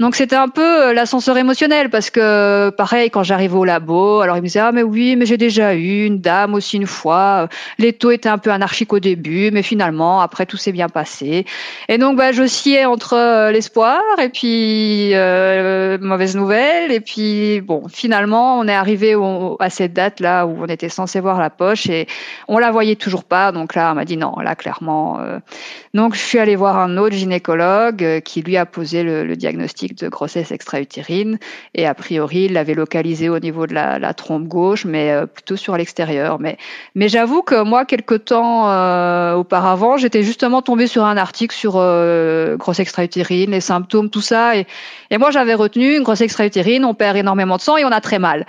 Donc c'était un peu l'ascenseur émotionnel. Parce que pareil quand j'arrivais au labo alors il me disait ah mais oui mais j'ai déjà eu une dame aussi une fois. Les taux étaient un peu anarchiques au début mais finalement après tout s'est bien passé. Et donc, bah, j'oscillais entre euh, l'espoir et puis euh, mauvaise nouvelle. Et puis, bon, finalement, on est arrivé à cette date là où on était censé voir la poche et on la voyait toujours pas. Donc là, on m'a dit non, là, clairement. Euh. Donc, je suis allée voir un autre gynécologue euh, qui lui a posé le, le diagnostic de grossesse extra-utérine et a priori, il l'avait localisé au niveau de la, la trompe gauche, mais plutôt sur l'extérieur. Mais, mais j'avoue que moi, quelque temps auparavant, j'étais juste justement tombé sur un article sur euh, grosse extra-utérine, les symptômes, tout ça. Et, et moi, j'avais retenu une grosse extra-utérine, on perd énormément de sang et on a très mal.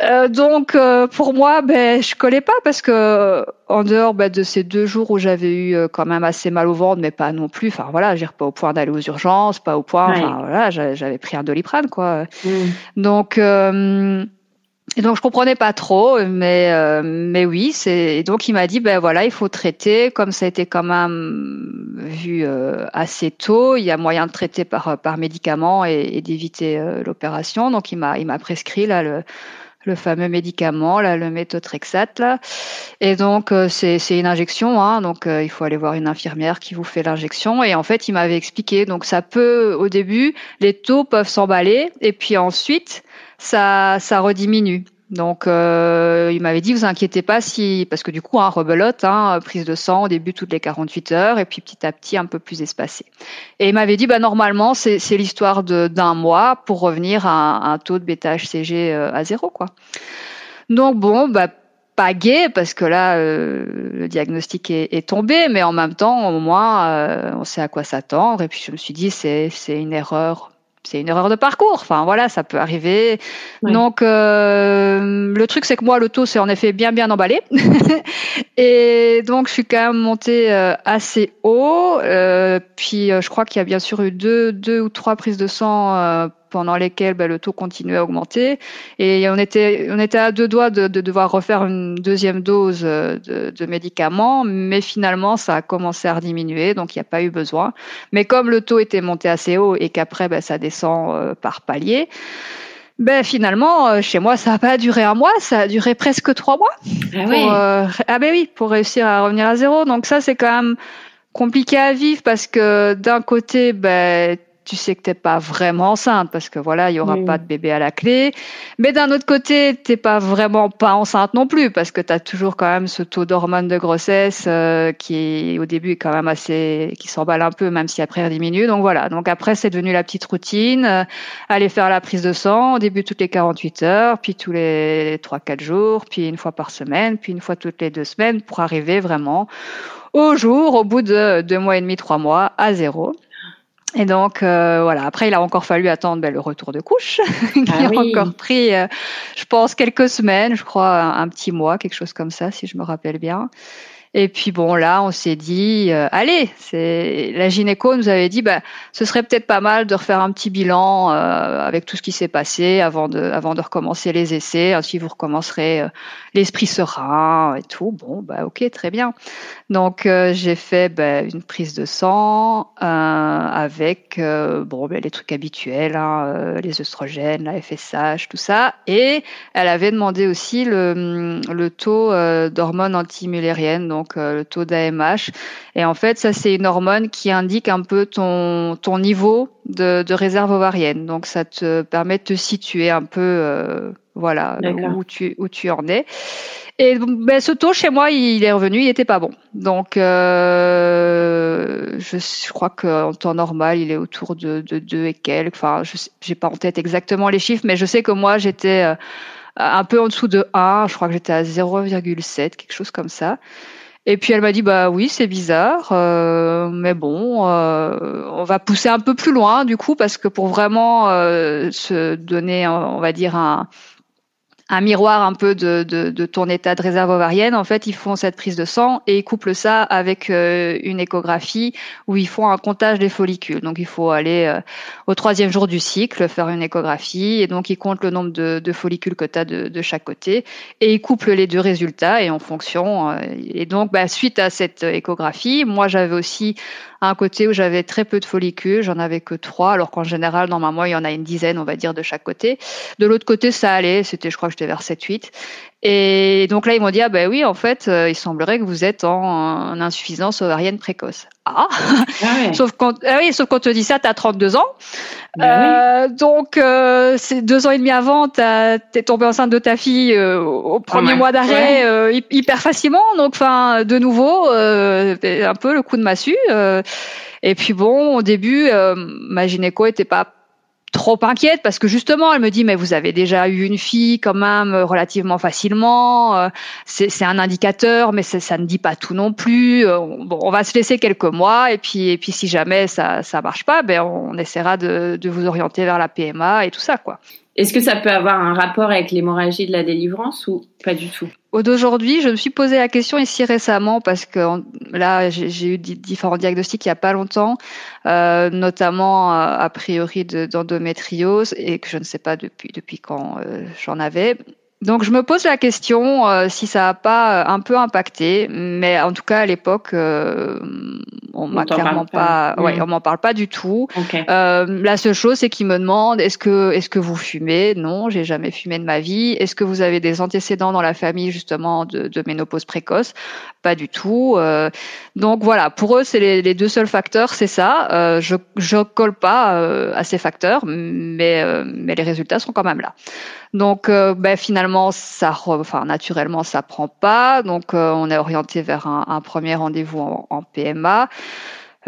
Euh, donc euh, pour moi, ben je collais pas parce que en dehors ben, de ces deux jours où j'avais eu euh, quand même assez mal au ventre, mais pas non plus. Enfin voilà, j'ai pas au point d'aller aux urgences, pas au point. Enfin voilà, j'avais pris un doliprane quoi. Mm. Donc euh, et donc je comprenais pas trop, mais euh, mais oui, c'est donc il m'a dit ben voilà il faut traiter comme ça a été quand même vu euh, assez tôt, il y a moyen de traiter par par médicament et, et d'éviter euh, l'opération. Donc il m'a il m'a prescrit là le le fameux médicament, là, le méthotrexate, là. Et donc, c'est, c'est une injection, hein, donc il faut aller voir une infirmière qui vous fait l'injection. Et en fait, il m'avait expliqué, donc ça peut, au début, les taux peuvent s'emballer, et puis ensuite, ça, ça rediminue. Donc, euh, il m'avait dit, vous inquiétez pas si, parce que du coup, un hein, rebelote, hein, prise de sang au début toutes les 48 heures, et puis petit à petit un peu plus espacé. Et il m'avait dit, bah normalement, c'est l'histoire d'un mois pour revenir à un, taux de bêta HCG euh, à zéro, quoi. Donc bon, bah pas gai parce que là euh, le diagnostic est, tombé, mais en même temps au moins on sait à quoi s'attendre. Et puis je me suis dit c'est une erreur c'est une erreur de parcours. Enfin voilà, ça peut arriver. Donc euh, le truc c'est que moi le taux c'est en effet bien bien emballé et donc je suis quand même montée euh, assez haut. Euh, puis euh, je crois qu'il y a bien sûr eu deux deux ou trois prises de sang pendant lesquelles bah, le taux continuait à augmenter. Et on était, on était à deux doigts de, de devoir refaire une deuxième dose de, de, médicaments, mais finalement, ça a commencé à diminuer, donc il n'y a pas eu besoin. Mais comme le taux était monté assez haut et qu'après, bah, ça descend euh, par palier, ben finalement, euh, chez moi, ça n'a pas duré un mois, ça a duré presque trois mois. Ah, oui. euh, ah ben oui, pour réussir à revenir à zéro. Donc ça, c'est quand même compliqué à vivre parce que d'un côté, ben tu sais que t'es pas vraiment enceinte parce que voilà, il y aura pas de bébé à la clé. Mais d'un autre côté, t'es pas vraiment pas enceinte non plus parce que tu as toujours quand même ce taux d'hormones de grossesse euh, qui au début est quand même assez qui s'emballe un peu même si après il diminue. Donc voilà. Donc après c'est devenu la petite routine, euh, aller faire la prise de sang au début toutes les 48 heures, puis tous les 3 4 jours, puis une fois par semaine, puis une fois toutes les deux semaines pour arriver vraiment au jour au bout de deux mois et demi, trois mois à zéro. Et donc euh, voilà. Après, il a encore fallu attendre ben, le retour de couche, qui Ah a oui. encore pris, euh, je pense, quelques semaines, je crois, un, un petit mois, quelque chose comme ça, si je me rappelle bien. Et puis bon, là, on s'est dit, euh, allez, c'est la gynéco nous avait dit, bah, ce serait peut-être pas mal de refaire un petit bilan euh, avec tout ce qui s'est passé avant de, avant de recommencer les essais. Ainsi, vous recommencerez euh, l'esprit serein et tout. Bon, bah ok, très bien. Donc euh, j'ai fait bah, une prise de sang avec bon ben, les trucs habituels, hein, les œstrogènes, la FSH, tout ça. Et elle avait demandé aussi le, le taux d'hormones antimullériennes, donc euh, le taux d'AMH. Et en fait, ça c'est une hormone qui indique un peu ton ton niveau de, de réserve ovarienne. Donc ça te permet de te situer un peu, euh, voilà, où tu où tu en es. Et ben, ce taux chez moi, il est revenu, il était pas bon. Donc, euh, je, je crois qu'en temps normal, il est autour de, de 2 et quelques. Enfin, je j'ai pas en tête exactement les chiffres, mais je sais que moi, j'étais un peu en dessous de 1. Je crois que j'étais à 0,7, quelque chose comme ça. Et puis elle m'a dit bah oui c'est bizarre euh, mais bon euh, on va pousser un peu plus loin du coup parce que pour vraiment euh, se donner on va dire un un miroir un peu de, de, de ton état de réserve ovarienne. En fait, ils font cette prise de sang et ils couplent ça avec euh, une échographie où ils font un comptage des follicules. Donc, il faut aller euh, au troisième jour du cycle faire une échographie et donc ils comptent le nombre de, follicules que tu as de, de chaque côté et ils couplent les deux résultats et en fonction. euh, et donc, bah, suite à cette échographie, moi, j'avais aussi un côté où j'avais très peu de follicules, j'en avais que trois, alors qu'en général, normalement, il y en a une dizaine, on va dire, de chaque côté. De l'autre côté, ça allait, c'était, je crois que j'étais vers 7-8. Et donc là, ils m'ont dit, ah ben oui, en fait, euh, il semblerait que vous êtes en, en insuffisance ovarienne précoce. Ah, Ah ouais. sauf quand, ah oui, sauf quand on te dit ça, t'as 32 ans. Ben oui. Euh, donc, euh, c'est deux ans et demi avant, t'as- t'es tombée enceinte de ta fille euh, au premier ouais. mois d'arrêt Ouais. euh, hy- hyper facilement. Donc, enfin, de nouveau, euh, un peu le coup de massue. euh. et puis bon, au début, euh, ma gynéco était pas trop inquiète parce que justement elle me dit mais vous avez déjà eu une fille quand même euh, relativement facilement euh, c'est un indicateur mais ça, ne dit pas tout non plus Euh, on- bon on va se laisser quelques mois et puis et puis si jamais ça ça marche pas ben on essaiera de, de vous orienter vers la PMA et tout ça quoi Est-ce que ça peut avoir un rapport avec l'hémorragie de la délivrance ou pas du tout? Au d'aujourd'hui, je me suis posé la question ici récemment parce que là, j'ai eu di- différents diagnostics il y a pas longtemps, euh, notamment euh, a priori de- d'endométriose et que je ne sais pas depuis depuis quand euh, j'en avais. Donc je me pose la question euh, si ça a pas euh, un peu impacté, mais en tout cas à l'époque, euh, on m'a t'en clairement pas. pas, ouais, Mm. on m'en parle pas du tout. Ok. Euh, la seule chose, c'est qu'ils me demandent est-ce que est-ce que vous fumez? Non, j'ai jamais fumé de ma vie. Est-ce que vous avez des antécédents dans la famille justement de, de ménopause précoce? Pas du tout. Euh, donc voilà, pour eux, c'est les, deux seuls facteurs, c'est ça. Euh, je je colle pas euh, à ces facteurs, mais les résultats sont quand même là. Donc ben, finalement, ça, enfin naturellement, ça prend pas. Donc on est orienté vers un, premier rendez-vous en, en PMA.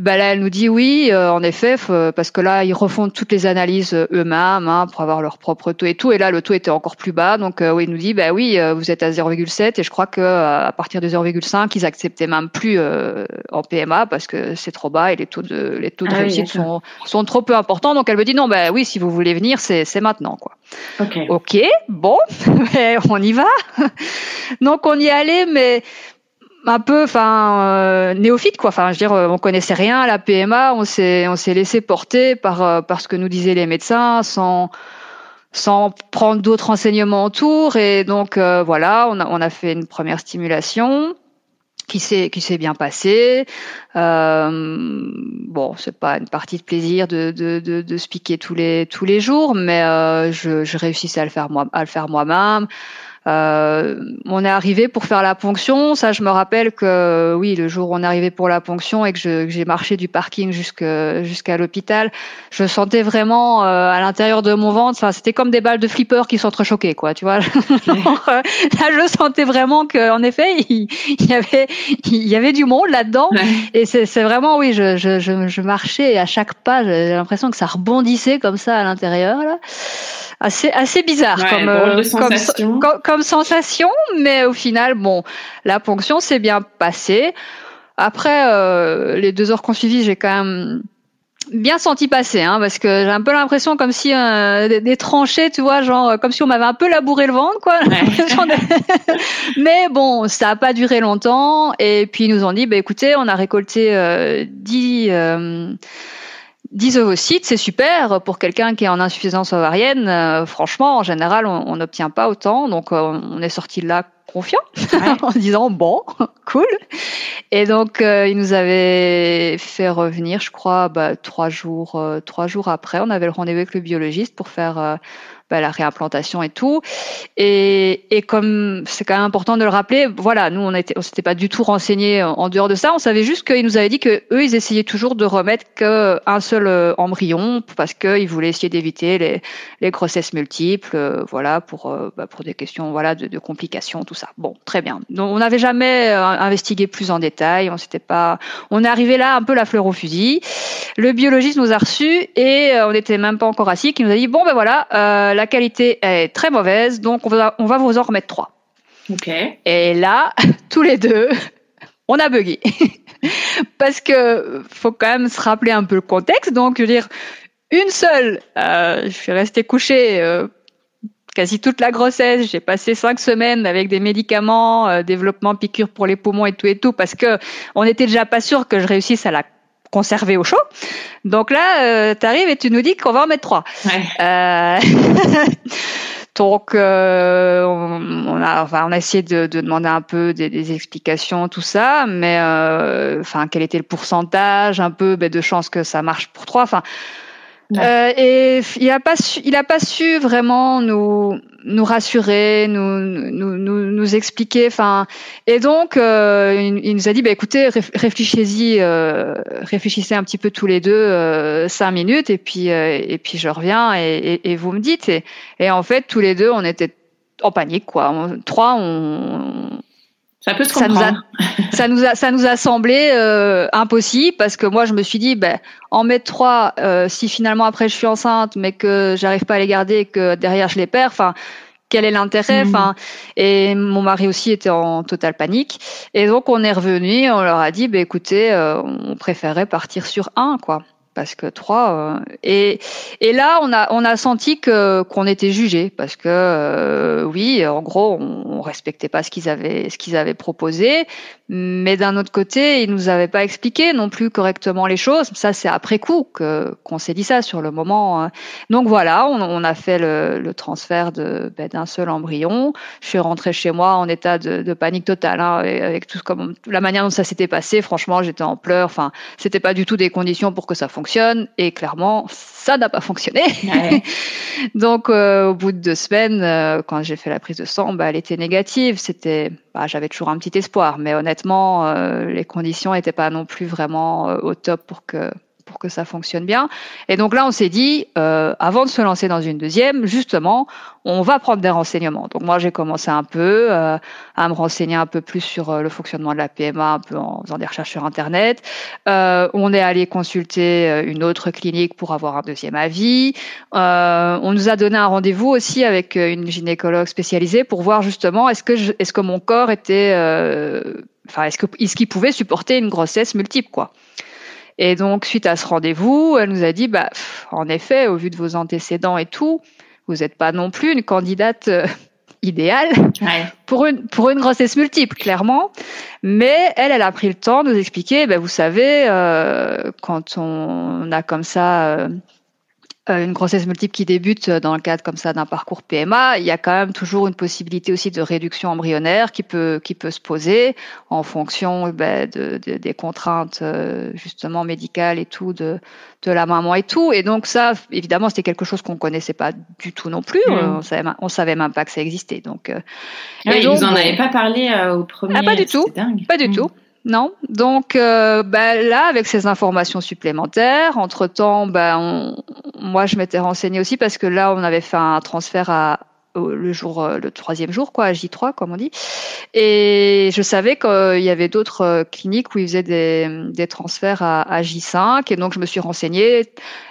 Ben là, elle nous dit oui, euh, en effet, parce que là, ils refont toutes les analyses euh, eux-mêmes hein, pour avoir leur propre taux et tout. Et là, le taux était encore plus bas. Donc, euh, oui, il nous dit, bah oui, vous êtes à 0,7 et je crois que à partir de 0,5, ils acceptaient même plus en PMA parce que c'est trop bas et les taux de les taux de ah réussite sont, sont trop peu importants. Donc, elle me dit non, bah oui, si vous voulez venir, c'est c'est maintenant quoi. Ok. Ok, bon, on y va. donc, on y allait, mais un peu enfin euh, néophyte quoi. Enfin je veux dire on connaissait rien à la PMA on s'est on s'est laissé porter par euh, par ce que nous disaient les médecins sans sans prendre d'autres renseignements autour et donc euh, voilà on a on a fait une première stimulation qui s'est qui s'est bien passée. Euh, bon c'est pas une partie de plaisir de de de, de se piquer tous les tous les jours mais je je réussissais à le faire moi à le faire moi-même euh, on est arrivé pour faire la ponction. Ça, je me rappelle que oui, le jour où on est arrivé pour la ponction et que j'ai marché du parking jusqu'à l'hôpital, je sentais vraiment euh, à l'intérieur de mon ventre, enfin, c'était comme des balles de flipper qui s'entrechoquaient, quoi. Tu vois. Euh, là, je sentais vraiment qu'en effet, il, y avait il y avait du monde là-dedans. Et c'est vraiment oui, je, je, je, marchais et à chaque pas, j'ai l'impression que ça rebondissait comme ça à l'intérieur là assez assez bizarre comme, euh, sensation. Comme, comme, sensation, mais au final, bon, la ponction s'est bien passée. Après euh, les deux heures qu'on suivi, j'ai quand même bien senti passer, hein, parce que j'ai un peu l'impression comme si euh, des, tranchées, tu vois, genre comme si on m'avait un peu labouré le ventre, quoi. Mais bon, ça a pas duré longtemps, et puis ils nous ont dit, bah écoutez, on a récolté euh, 10 10 ovocytes, c'est super pour quelqu'un qui est en insuffisance ovarienne. Euh, franchement, en général, on n'obtient pas autant, donc euh, on est sorti de là confiant en disant bon, cool. Et donc euh, il nous avait fait revenir, je crois, bah, trois jours, trois jours après, on avait le rendez-vous avec le biologiste pour faire bah, la réimplantation et tout. Et, et comme c'est quand même important de le rappeler, voilà, nous on était, on s'était pas du tout renseigné en dehors de ça. On savait juste qu'ils nous avaient dit que eux, ils essayaient toujours de remettre qu'un seul euh, embryon parce qu'ils voulaient essayer d'éviter les, les grossesses multiples, euh, voilà, pour euh, bah, pour des questions, voilà, de, de, complications, tout ça. Bon, très bien. Donc on n'avait jamais investigué plus en détail. On s'était pas, on est arrivé là un peu la fleur au fusil. Le biologiste nous a reçus et on n'était même pas encore assis, qui nous a dit bon ben voilà la qualité est très mauvaise, donc on va, on va vous en remettre trois. Ok. Et là, tous les deux, on a bugué. Parce que faut quand même se rappeler un peu le contexte. Donc, je veux dire, une seule, euh, je suis restée couchée euh, quasi toute la grossesse. J'ai passé cinq semaines avec des médicaments, euh, développement piqûre pour les poumons et tout et tout, parce que on était déjà pas sûr que je réussisse à la conserver au chaud. Donc là, euh, tu arrives et tu nous dis qu'on va en mettre trois. Euh, donc, euh, on, a, enfin, on a essayé de, de demander un peu des, des, explications, tout ça, mais euh, enfin, quel était le pourcentage, un peu ben, de chances que ça marche pour trois. Enfin, euh, et il a pas su, il a pas su vraiment nous nous rassurer, nous nous nous, nous expliquer. Enfin, et donc euh, il, nous a dit bah écoutez réfléchissez-y, euh, réfléchissez un petit peu tous les deux euh, cinq minutes et puis euh, et puis je reviens et, et, et vous me dites. Et, et, en fait tous les deux on était en panique quoi. trois on, ça peut se ça nous, a, ça nous a, ça nous a semblé euh, impossible parce que moi je me suis dit, ben, en mettre trois, euh, si finalement après je suis enceinte, mais que j'arrive pas à les garder et que derrière je les perds, enfin, quel est l'intérêt? Mhm. Enfin, et mon mari aussi était en totale panique. Et donc on est revenu, on leur a dit, ben écoutez, euh, on préférait partir sur un, quoi parce que trois euh, et et là on a on a senti que qu'on était jugé parce que euh, oui en gros on, on respectait pas ce qu'ils avaient ce qu'ils avaient proposé mais d'un autre côté ils nous avaient pas expliqué non plus correctement les choses. Ça c'est après coup que qu'on s'est dit ça sur le moment hein. donc voilà on, on a fait le, le transfert de ben, d'un seul embryon. Je suis rentrée chez moi en état de, de panique totale hein, avec tout comme la manière dont ça s'était passé. Franchement j'étais en pleurs. Enfin c'était pas du tout des conditions pour que ça fonctionne. Et clairement ça n'a pas fonctionné. Donc euh, au bout de deux semaines, euh, quand j'ai fait la prise de sang, bah, elle était négative. C'était, bah, j'avais toujours un petit espoir, mais honnêtement, euh, les conditions n'étaient pas non plus vraiment au top pour que pour que ça fonctionne bien. Et donc là, on s'est dit, euh, avant de se lancer dans une deuxième, justement, on va prendre des renseignements. Donc moi, j'ai commencé un peu euh, à me renseigner un peu plus sur euh, le fonctionnement de la PMA, un peu en faisant des recherches sur Internet. Euh, on est allé consulter euh, une autre clinique pour avoir un deuxième avis. Euh, on nous a donné un rendez-vous aussi avec une gynécologue spécialisée pour voir justement est-ce que est-ce que mon corps était, enfin est-ce qu'il pouvait supporter une grossesse multiple quoi. Et donc suite à ce rendez-vous, elle nous a dit bah en effet au vu de vos antécédents et tout vous n'êtes pas non plus une candidate euh, idéale pour une pour une grossesse multiple clairement. Mais elle elle a pris le temps de nous expliquer ben vous savez euh, quand on a comme ça euh, euh, une grossesse multiple qui débute dans le cadre comme ça d'un parcours PMA, il y a quand même toujours une possibilité aussi de réduction embryonnaire qui peut qui peut se poser en fonction ben, de, de, des contraintes euh, justement médicales et tout de de la maman et tout. Et donc ça, évidemment, c'était quelque chose qu'on connaissait pas du tout non plus. Mmh. On savait on savait même pas que ça existait. Donc, euh, et donc, vous en avez pas parlé au premier. Ah, pas du tout. Dingue. Pas du mmh. tout. Non. Donc euh, bah, là, avec ces informations supplémentaires, entre-temps, bah, on, moi, je m'étais renseignée aussi parce que là, on avait fait un transfert à, le jour, euh, le troisième jour, quoi, à J3, comme on dit. Et je savais qu'il y avait d'autres euh, cliniques où ils faisaient des, des transferts à, à, J5. Et donc, je me suis renseignée.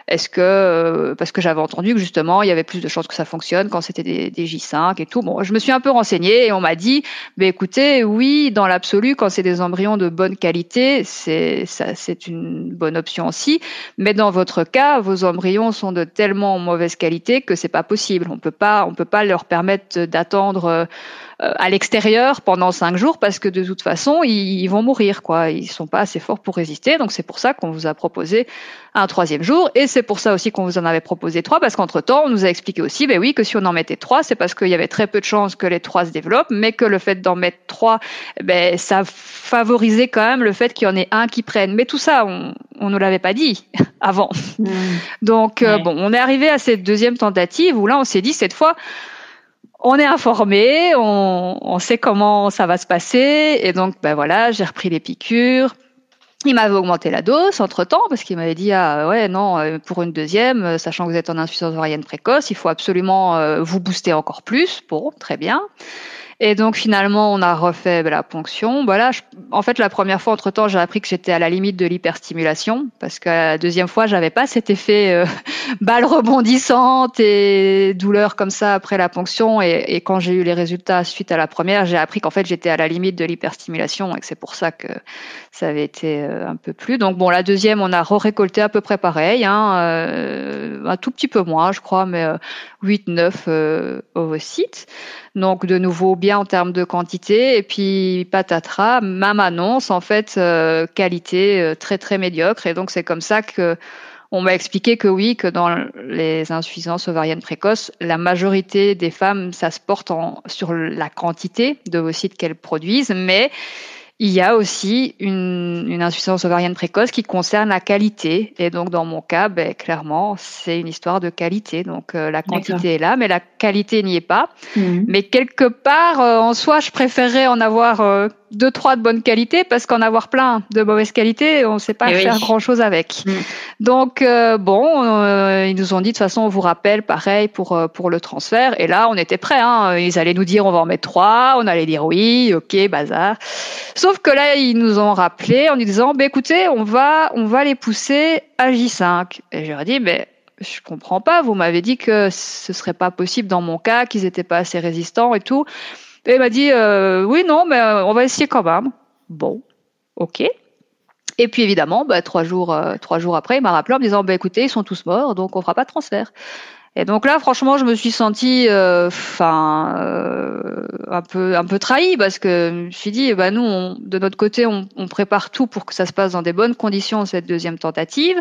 Est-ce que, euh, parce que j'avais entendu que justement, il y avait plus de chances que ça fonctionne quand c'était des, des, J5 et tout. Bon, je me suis un peu renseignée et on m'a dit, mais écoutez, oui, dans l'absolu, quand c'est des embryons de bonne qualité, c'est, c'est une bonne option aussi. Mais dans votre cas, vos embryons sont de tellement mauvaise qualité que c'est pas possible. On peut pas, on peut pas leur permettre d'attendre euh, à l'extérieur pendant cinq jours parce que de toute façon ils, vont mourir quoi. Ils sont pas assez forts pour résister. Donc c'est pour ça qu'on vous a proposé un troisième jour. Et c'est pour ça aussi qu'on vous en avait proposé trois parce qu'entre temps on nous a expliqué aussi ben oui que si on en mettait trois c'est parce qu'il y avait très peu de chances que les trois se développent. Mais que le fait d'en mettre trois ben ça favorisait quand même le fait qu'il y en ait un qui prenne. Mais tout ça on on ne l'avait pas dit avant. Mmh. donc euh, bon on est arrivé à cette deuxième tentative où là on s'est dit cette fois on est informé, on, sait comment ça va se passer, et donc ben voilà, j'ai repris les piqûres. Il m'avait augmenté la dose entre temps parce qu'il m'avait dit ah ouais non euh, pour une deuxième euh, sachant que vous êtes en insuffisance ovarienne précoce il faut absolument euh, vous booster encore plus. Bon très bien et donc finalement, on a refait la ponction. Voilà. en fait, la première fois, entre temps, j'ai appris que j'étais à la limite de l'hyperstimulation parce que la deuxième fois, j'avais pas cet effet euh, balle rebondissante et douleur comme ça après la ponction. Et, et quand j'ai eu les résultats suite à la première, j'ai appris qu'en fait, j'étais à la limite de l'hyperstimulation et que c'est pour ça que ça avait été euh, un peu plus. Donc bon, la deuxième, on a récolté à peu près pareil, hein, euh, un tout petit peu moins, je crois, mais 8-9 euh, ovocytes. Donc de nouveau bien en termes de quantité et puis patatras, même annonce en fait euh, qualité euh, très très médiocre et donc c'est comme ça que on m'a expliqué que oui, que dans les insuffisances ovariennes précoces, la majorité des femmes, ça se porte en, sur la quantité d'ovocytes qu'elles produisent, mais il y a aussi une, une, insuffisance ovarienne précoce qui concerne la qualité. Et donc, dans mon cas, ben, clairement, c'est une histoire de qualité. Donc, euh, la quantité est là, mais la qualité n'y est pas. Mhm. Mais quelque part, euh, en soi, je préférerais en avoir euh, deux, trois de bonne qualité parce qu'en avoir plein de mauvaise qualité, on ne sait pas eh faire grand chose avec. Mm. Donc euh, bon, euh, ils nous ont dit de toute façon, on vous rappelle, pareil pour euh, pour le transfert. Et là, on était prêts. Hein. Ils allaient nous dire, on va en mettre trois. On allait dire oui, ok, bazar. Sauf que là, ils nous ont rappelé en nous disant, bah, écoutez, on va on va les pousser à J5. Et j'aurais dit, mais je comprends pas. Vous m'avez dit que ce serait pas possible dans mon cas, qu'ils étaient pas assez résistants et tout. Et il m'a dit euh, oui, non, mais euh, on va essayer quand même. Bon, ok. Et puis évidemment, bah, trois jours, euh, trois jours après, il m'a rappelé en me disant bah, écoutez, ils sont tous morts, donc on fera pas de transfert. Et donc là, franchement, je me suis sentie, enfin, un peu, un peu trahie parce que je me suis dit, bah nous, on, de notre côté, on, on, prépare tout pour que ça se passe dans des bonnes conditions cette deuxième tentative.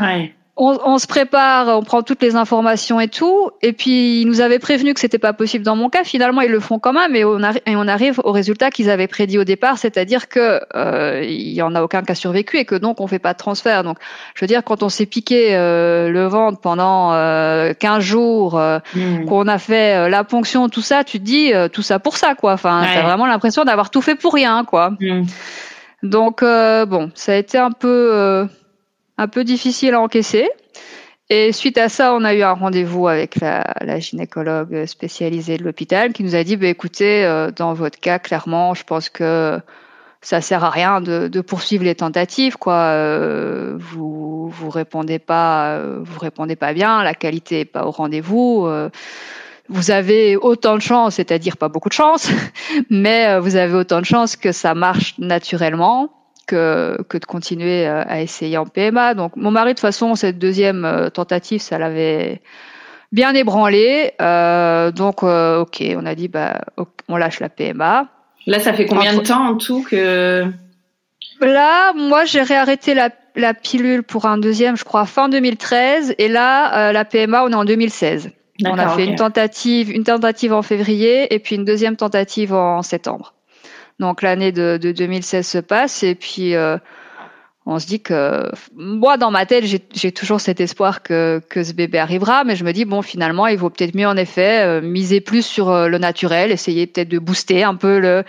Ouais on, se prépare, on prend toutes les informations et tout, et puis ils nous avaient prévenu que c'était pas possible dans mon cas. Finalement, ils le font quand même, et on, et on arrive au résultat qu'ils avaient prédit au départ, c'est-à-dire que euh, il y en a aucun qui a survécu et que donc on fait pas de transfert. Donc, je veux dire, quand on s'est piqué euh, le ventre pendant euh, 15 jours, euh, hmm. qu'on a fait euh, la ponction, tout ça, tu te dis tout ça pour ça, quoi. Enfin, t'as vraiment l'impression d'avoir tout fait pour rien, quoi. Hmm. Donc bon, ça a été un peu un peu difficile à encaisser. Et suite à ça, on a eu un rendez-vous avec la, gynécologue spécialisée de l'hôpital qui nous a dit, bah, écoutez, euh, dans votre cas, clairement, je pense que ça sert à rien de, poursuivre les tentatives, quoi. Euh, vous vous répondez pas, vous répondez pas bien, la qualité est pas au rendez-vous. Euh, vous avez autant de chance, c'est-à-dire pas beaucoup de chance, mais vous avez autant de chance que ça marche naturellement que, que de continuer euh, à essayer en PMA. Donc mon mari, de toute façon, cette deuxième euh, tentative, ça l'avait bien ébranlé. Euh, donc ok, on a dit bah on lâche la PMA. Là, ça fait combien de temps en tout que Là, moi, j'ai réarrêté la, la, pilule pour un deuxième, je crois, fin 2013. Et là, la PMA, on est en 2016. On a fait une tentative, une tentative en février et puis une deuxième tentative en septembre. Donc l'année de, de, 2016 se passe et puis euh, on se dit que moi dans ma tête j'ai toujours cet espoir que, que ce bébé arrivera, mais je me dis bon finalement il vaut peut-être mieux en effet euh, miser plus sur euh, le naturel, essayer peut-être de booster un peu le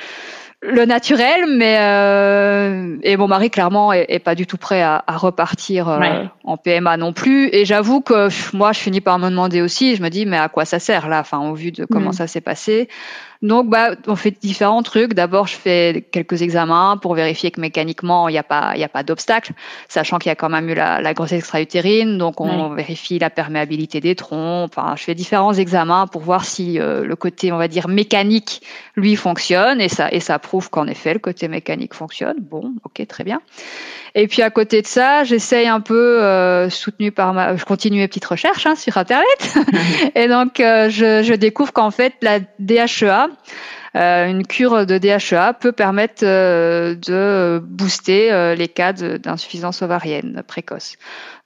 le naturel, mais euh, et mon mari clairement est, pas du tout prêt à, à repartir euh, en PMA non plus. Et j'avoue que moi, je finis par me demander aussi. Je me dis mais à quoi ça sert là Enfin, au vu de comment mm. ça s'est passé. Donc, bah, on fait différents trucs. D'abord, je fais quelques examens pour vérifier que mécaniquement, il n'y a pas, il y a pas d'obstacle, sachant qu'il y a quand même eu la, la grossesse extra-utérine. Donc, on vérifie la perméabilité des troncs. Enfin, je fais différents examens pour voir si euh, le côté, on va dire, mécanique, lui, fonctionne. Et ça, et ça prouve qu'en effet, le côté mécanique fonctionne. Bon, ok, très bien. Et puis à côté de ça, j'essaye un peu, euh, soutenu par ma, je continue mes petites recherches hein, sur Internet, et donc euh, je, je, découvre qu'en fait la DHEA, euh, une cure de DHEA peut permettre euh, de booster euh, les cas d'insuffisance ovarienne précoce.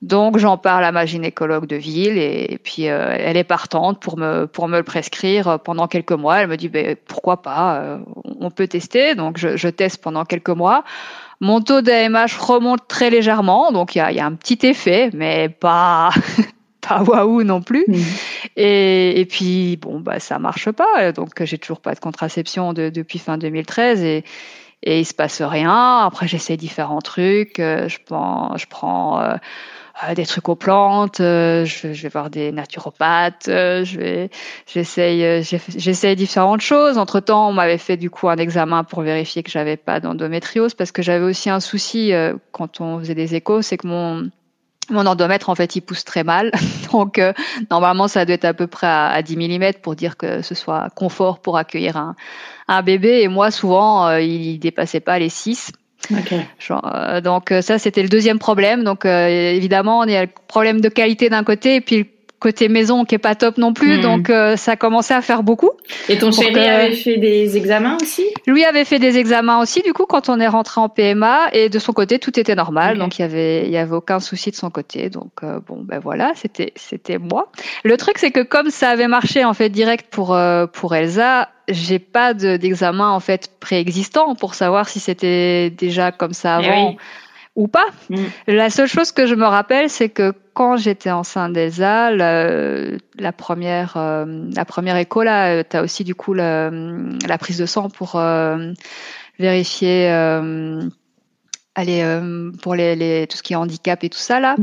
Donc j'en parle à ma gynécologue de ville et, puis elle est partante pour me pour me le prescrire pendant quelques mois. Elle me dit ben, pourquoi pas, on peut tester. Donc je, je teste pendant quelques mois. Mon taux d'AMH remonte très légèrement, donc il y a, y a, un petit effet, mais pas pas waouh non plus. Mmh. Et, et, puis bon bah ça marche pas, donc j'ai toujours pas de contraception de, depuis fin 2013 et et il se passe rien. Après j'essaie différents trucs, euh, je prends je prends euh, euh, des trucs aux plantes, je, vais voir des naturopathes, je vais j'essaye j'essaye différentes choses. Entre temps, on m'avait fait du coup un examen pour vérifier que j'avais pas d'endométriose parce que j'avais aussi un souci quand on faisait des échos, c'est que mon mon endomètre, en fait, il pousse très mal. Donc, euh, normalement, ça doit être à peu près à, 10 mm pour dire que ce soit confort pour accueillir un, un bébé. Et moi, souvent, euh, il dépassait pas les 6. Okay. Euh, donc ça c'était le deuxième problème. Donc évidemment il y a le problème de qualité d'un côté et puis côté maison qui est pas top non plus, hmm. donc euh, ça commençait à faire beaucoup. Et ton chéri avait fait des examens aussi? Lui avait fait des examens aussi, du coup, quand on est rentré en PMA, et de son côté, tout était normal, donc il y avait, il y avait aucun souci de son côté. Donc euh, bon, ben voilà, c'était, c'était moi. Le truc, c'est que comme ça avait marché en fait direct pour euh, pour Elsa, j'ai pas d'examen en fait préexistant pour savoir si c'était déjà comme ça eh avant ou pas. Mm. La seule chose que je me rappelle, c'est que quand j'étais enceinte d'Elsa, la, première, euh, la première écho là, euh, tu as aussi du coup la, la, prise de sang pour euh, vérifier. allez, pour les, les, tout ce qui est handicap et tout ça là.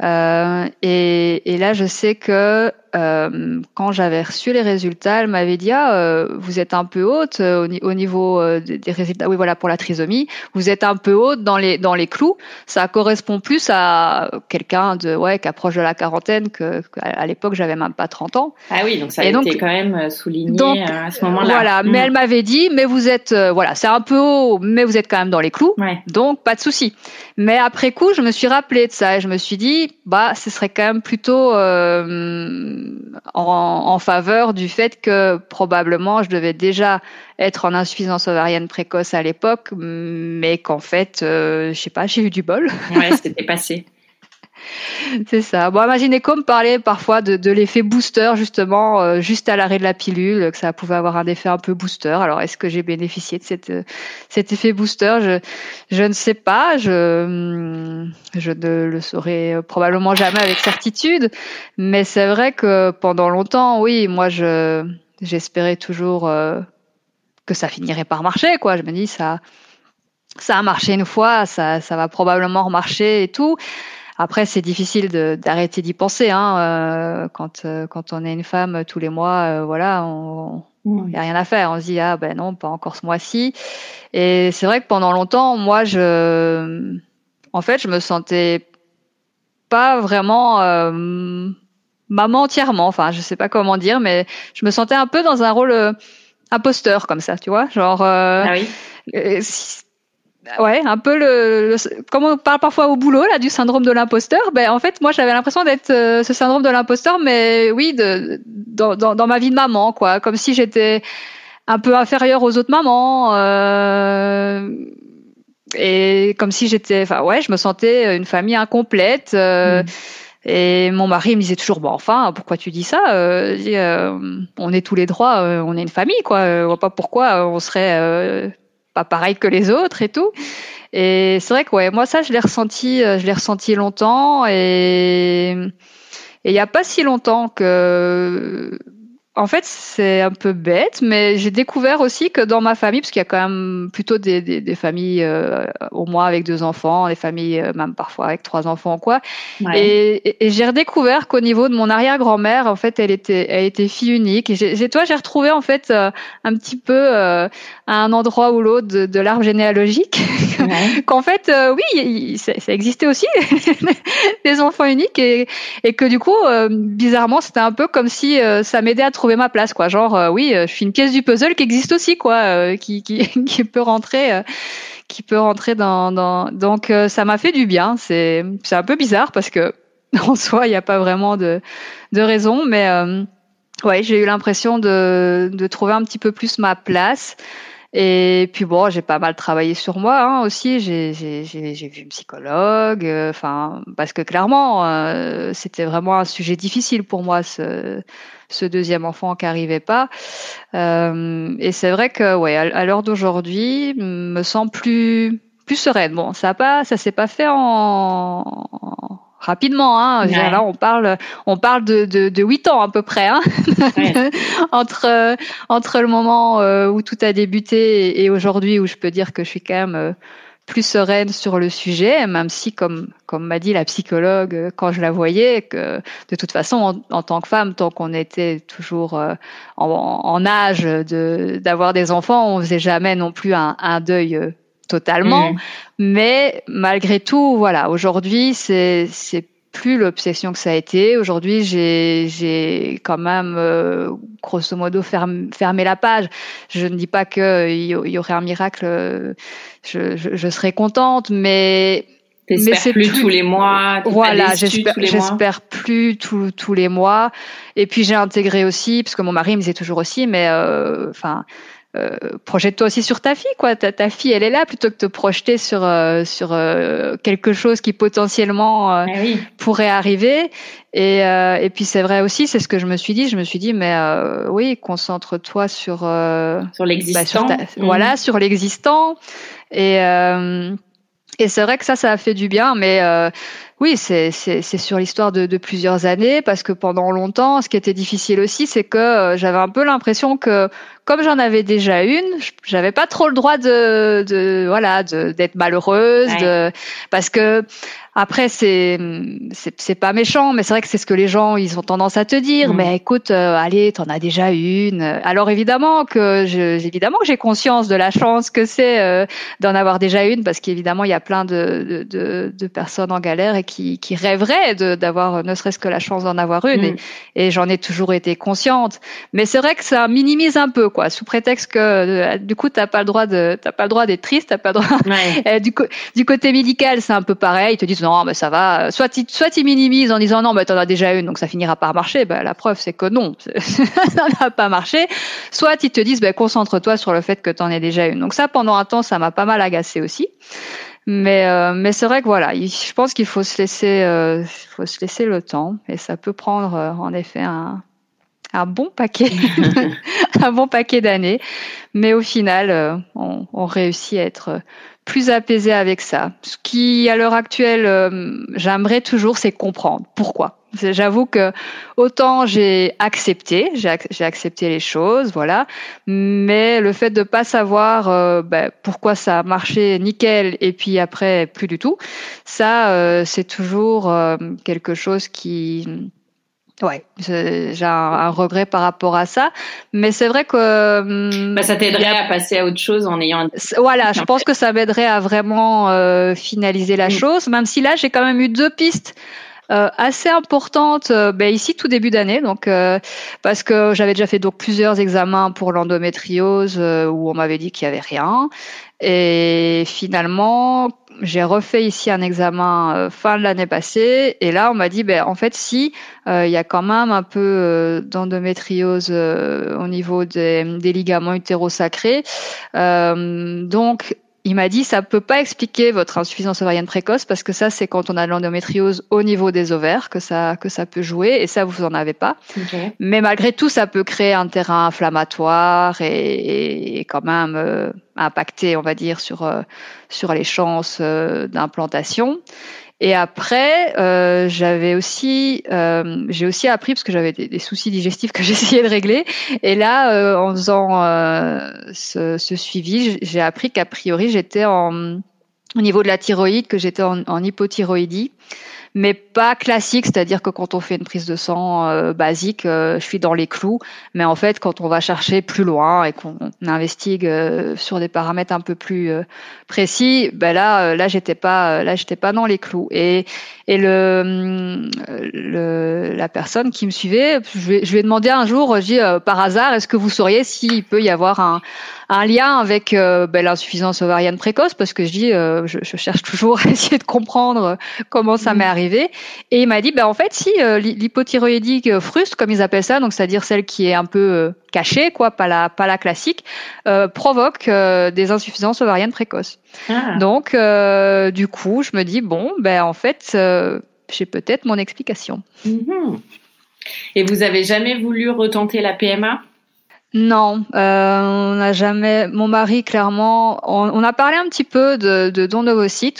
Mm. et, et, là, je sais que euh, quand j'avais reçu les résultats, elle m'avait dit ah euh, vous êtes un peu haute euh, au, niveau des résultats. Oui voilà pour la trisomie, vous êtes un peu haute dans les dans les clous. Ça correspond plus à quelqu'un de ouais qui approche de la quarantaine que, à l'époque j'avais même pas 30 ans. Ah oui donc ça a été quand même souligné à ce moment-là. Voilà mais mm. elle m'avait dit mais vous êtes voilà c'est un peu haut mais vous êtes quand même dans les clous donc pas de souci. Mais après coup je me suis rappelé de ça et je me suis dit bah ce serait quand même plutôt en, en, faveur du fait que probablement je devais déjà être en insuffisance ovarienne précoce à l'époque, mais qu'en fait, euh, je sais pas, j'ai eu du bol. Ouais, c'était passé. C'est ça. Bon, ma gynéco me parlait parfois de, de l'effet booster, justement, euh, juste à l'arrêt de la pilule, que ça pouvait avoir un effet un peu booster. Alors, est-ce que j'ai bénéficié de cette, cet effet booster? Je, je ne sais pas. Je, je ne le saurai probablement jamais avec certitude. Mais c'est vrai que pendant longtemps, oui, moi, je j'espérais toujours euh, que ça finirait par marcher. Quoi. Je me dis, ça, ça a marché une fois, ça, ça va probablement remarcher et tout. Après, c'est difficile d'arrêter d'y penser. Hein, euh, quand, euh, quand on est une femme tous les mois, euh, voilà, on n'y a rien à faire. On se dit ah ben non, pas encore ce mois-ci. Et c'est vrai que pendant longtemps, moi, je, en fait, je me sentais pas vraiment maman entièrement. Enfin, je sais pas comment dire, mais je me sentais un peu dans un rôle imposteur comme ça, tu vois, genre. ah oui. Ouais, un peu le, comme on parle parfois au boulot là du syndrome de l'imposteur. Ben en fait, moi j'avais l'impression d'être euh, ce syndrome de l'imposteur, mais oui, de, dans, dans, dans, ma vie de maman, quoi, comme si j'étais un peu inférieure aux autres mamans. Euh, et comme si j'étais, enfin ouais, je me sentais une famille incomplète. Euh, mm. Et mon mari me disait toujours, bon, enfin, pourquoi tu dis ça euh, euh On est tous les droits, on est une famille, quoi. On voit pas pourquoi on serait pas pareil que les autres et tout. Et c'est vrai que ouais, moi ça je l'ai ressenti, euh, je l'ai ressenti longtemps et il n'y a pas si longtemps que en fait, c'est un peu bête, mais j'ai découvert aussi que dans ma famille, parce qu'il y a quand même plutôt des, des, des familles euh, au moins avec deux enfants, des familles euh, même parfois avec trois enfants quoi. Et, et, j'ai redécouvert qu'au niveau de mon arrière-grand-mère, en fait, elle était, elle était fille unique. Et j'ai, toi, j'ai retrouvé en fait euh, un petit peu à un endroit ou l'autre de, de l'arbre généalogique, qu'en fait, oui, ça, ça, existait aussi des enfants uniques et, et que du coup, bizarrement, c'était un peu comme si ça m'aidait à trouver ma place quoi. Genre euh, oui euh, je suis une pièce du puzzle qui existe aussi quoi euh, qui, qui, qui peut rentrer qui peut rentrer dans, dans... donc ça m'a fait du bien. C'est c'est un peu bizarre parce que en soi il n'y a pas vraiment de de raison mais ouais j'ai eu l'impression de de trouver un petit peu plus ma place et puis bon, j'ai pas mal travaillé sur moi hein, aussi. J'ai vu une psychologue, enfin parce que clairement, c'était vraiment un sujet difficile pour moi ce, ce deuxième enfant qui arrivait pas. Euh, et c'est vrai que, ouais, à, l'heure d'aujourd'hui, me sens plus plus sereine. Bon, ça a pas, ça s'est pas fait en, rapidement. Hein. Là, on parle, on parle de, de, de 8 ans à peu près, hein. entre entre le moment euh, où tout a débuté et, aujourd'hui où je peux dire que je suis quand même euh, plus sereine sur le sujet, même si, comme, comme m'a dit la psychologue euh, quand je la voyais, que de toute façon, en, tant que femme, tant qu'on était toujours en, en, âge de d'avoir des enfants, on faisait jamais non plus un, un deuil totalement. Mmh. Mais malgré tout, voilà, aujourd'hui, c'est c'est plus l'obsession que ça a été. Aujourd'hui, j'ai, j'ai quand même, euh, grosso modo, fermé, la page. Je ne dis pas qu'il y, y aurait un miracle, euh, je, je, je serais contente, mais mais c'est plus, tous les mois. Voilà, j'espère, j'espère plus tous les mois. Et puis j'ai intégré aussi, parce que mon mari me disait toujours aussi, mais euh, enfin, euh, projette-toi aussi sur ta fille, quoi. Ta, ta, fille, elle est là plutôt que de te projeter sur euh, sur euh, quelque chose qui potentiellement ah pourrait arriver. Et, et puis c'est vrai aussi, c'est ce que je me suis dit. Je me suis dit, mais oui, concentre-toi sur sur l'existant. Bah, Voilà, mmh. sur l'existant. Et et c'est vrai que ça, ça a fait du bien, mais euh, oui, c'est sur l'histoire de, de, plusieurs années, parce que pendant longtemps, ce qui était difficile aussi, c'est que euh, j'avais un peu l'impression que, comme j'en avais déjà une, j'avais pas trop le droit de, de voilà, d'être malheureuse, de, parce que après, c'est c'est pas méchant, mais c'est vrai que c'est ce que les gens ils ont tendance à te dire. Mm. Mais écoute, euh, allez, t'en as déjà une. Alors évidemment que je, évidemment que j'ai conscience de la chance que c'est euh, d'en avoir déjà une, parce qu'évidemment il y a plein de, de, de, personnes en galère et qui, qui rêveraient d'avoir ne serait-ce que la chance d'en avoir une. Et, mm. et j'en ai toujours été consciente. Mais c'est vrai que ça minimise un peu, quoi, sous prétexte que euh, du coup t'as pas le droit de t'as pas le droit d'être triste, t'as pas le droit. du, du côté médical, c'est un peu pareil. Ils te disent non, mais ça va. Soit tu soit tu minimises en disant non, mais t'en as déjà une, donc ça finira par marcher. Ben, la preuve, c'est que non, ça n'a pas marché. Soit ils te disent, ben, concentre-toi sur le fait que t'en aies déjà une. Donc ça, pendant un temps, ça m'a pas mal agacé aussi. Mais euh, mais c'est vrai que voilà, je pense qu'il faut se laisser, euh, faut se laisser le temps, et ça peut prendre euh, en effet un un bon paquet, un bon paquet d'années. Mais au final, on, on réussit à être plus apaisé avec ça. Ce qui, à l'heure actuelle, euh, j'aimerais toujours, c'est comprendre pourquoi? J'avoue que autant j'ai accepté, j'ai accepté les choses, voilà, mais le fait de pas savoir euh, ben, pourquoi ça a marché nickel et puis après plus du tout, ça euh, c'est toujours quelque chose qui Ouais, j'ai un, regret par rapport à ça, mais c'est vrai que hum, bah, ça t'aiderait à passer à autre chose en ayant. Voilà, je pense que ça m'aiderait à vraiment euh, finaliser la chose, même si là j'ai quand même eu deux pistes. Euh, assez importantes euh, ben, ici tout début d'année donc euh, parce que j'avais déjà fait donc plusieurs examens pour l'endométriose où on m'avait dit qu'il y avait rien. Et finalement j'ai refait ici un examen euh, fin de l'année passée. Et là on m'a dit ben en fait si euh, il y a quand même un peu euh, d'endométriose au niveau des, des ligaments utérosacrés. Donc il m'a dit ça peut pas expliquer votre insuffisance ovarienne précoce parce que ça c'est quand on a de l'endométriose au niveau des ovaires que ça que ça peut jouer et ça vous en avez pas. Mais malgré tout ça peut créer un terrain inflammatoire et, et quand même euh, impacter on va dire sur euh, sur les chances euh, d'implantation. Et après, euh, j'avais aussi, euh, j'ai aussi appris parce que j'avais des, soucis digestifs que j'essayais de régler. Et là, euh, en faisant euh, ce, ce, suivi, j'ai appris qu'a priori j'étais en au niveau de la thyroïde, que j'étais en, en hypothyroïdie mais pas classique, c'est-à-dire que quand on fait une prise de sang euh, basique, euh, je suis dans les clous, mais en fait, quand on va chercher plus loin et qu'on investigue euh, sur des paramètres un peu plus précis, ben là, là, j'étais pas, là, j'étais pas dans les clous. Et et le, le la personne qui me suivait, je lui, je lui ai demandé un jour, je dis par hasard, est-ce que vous sauriez s'il peut y avoir un un lien avec euh, ben, l'insuffisance ovarienne précoce? Parce que je dis euh, je, je, cherche toujours à essayer de comprendre comment ça m'est mm. Et il m'a dit ben en fait si euh, l'hypothyroïdique fruste comme ils appellent ça donc c'est-à-dire celle qui est un peu cachée quoi pas la pas la classique provoque des insuffisances ovariennes précoces ah. donc du coup je me dis bon ben en fait j'ai peut-être mon explication mm-hmm. et vous avez jamais voulu retenter la PMA non, euh, on n'a jamais. Mon mari, clairement, on, a parlé un petit peu de, de don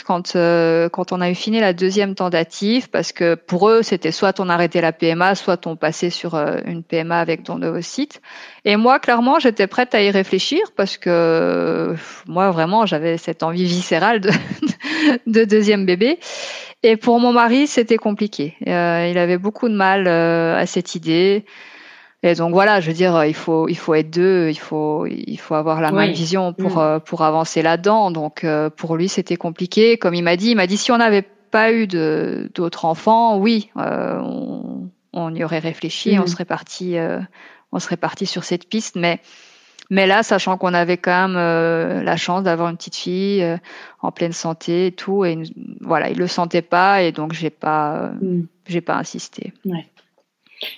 quand euh, quand on a eu fini la deuxième tentative, parce que pour eux, c'était soit on arrêtait la PMA, soit on passait sur euh, une PMA avec don d'ovocytes. Et moi, clairement, j'étais prête à y réfléchir parce que moi, vraiment, j'avais cette envie viscérale de, de deuxième bébé. Et pour mon mari, c'était compliqué. il avait beaucoup de mal à cette idée. Et donc voilà, je veux dire, il faut il faut être deux, il faut il faut avoir la même vision pour mm. euh, pour avancer là-dedans. Donc euh, pour lui, c'était compliqué. Comme il m'a dit, il m'a dit si on n'avait pas eu d'autres enfants, oui, euh, on, on, y aurait réfléchi, on mm. serait parti on serait parti sur cette piste, mais mais là, sachant qu'on avait quand même la chance d'avoir une petite fille en pleine santé et tout, et voilà, il le sentait pas, et donc j'ai pas, mm. j'ai pas insisté. Ouais.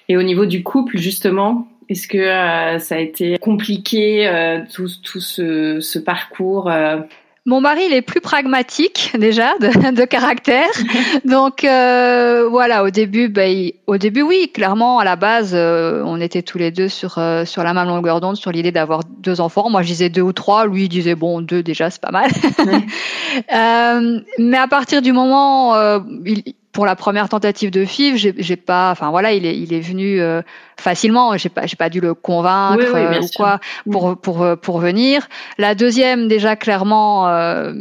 Et au niveau du couple, justement, est-ce que euh, ça a été compliqué, euh, tout, tout ce, ce parcours euh? Mon mari, il est plus pragmatique déjà de, de caractère, donc voilà. Au début, bah, au début, oui, clairement, à la base, on était tous les deux sur sur la même longueur d'onde, sur l'idée d'avoir deux enfants. Moi, je disais deux ou trois, lui il disait bon deux déjà, c'est pas mal. mais à partir du moment, il, pour la première tentative de FIV, j'ai pas, enfin voilà, il est, il est venu euh, facilement. J'ai pas, j'ai pas dû le convaincre euh, ou quoi pour pour euh, pour venir. La deuxième, déjà clairement,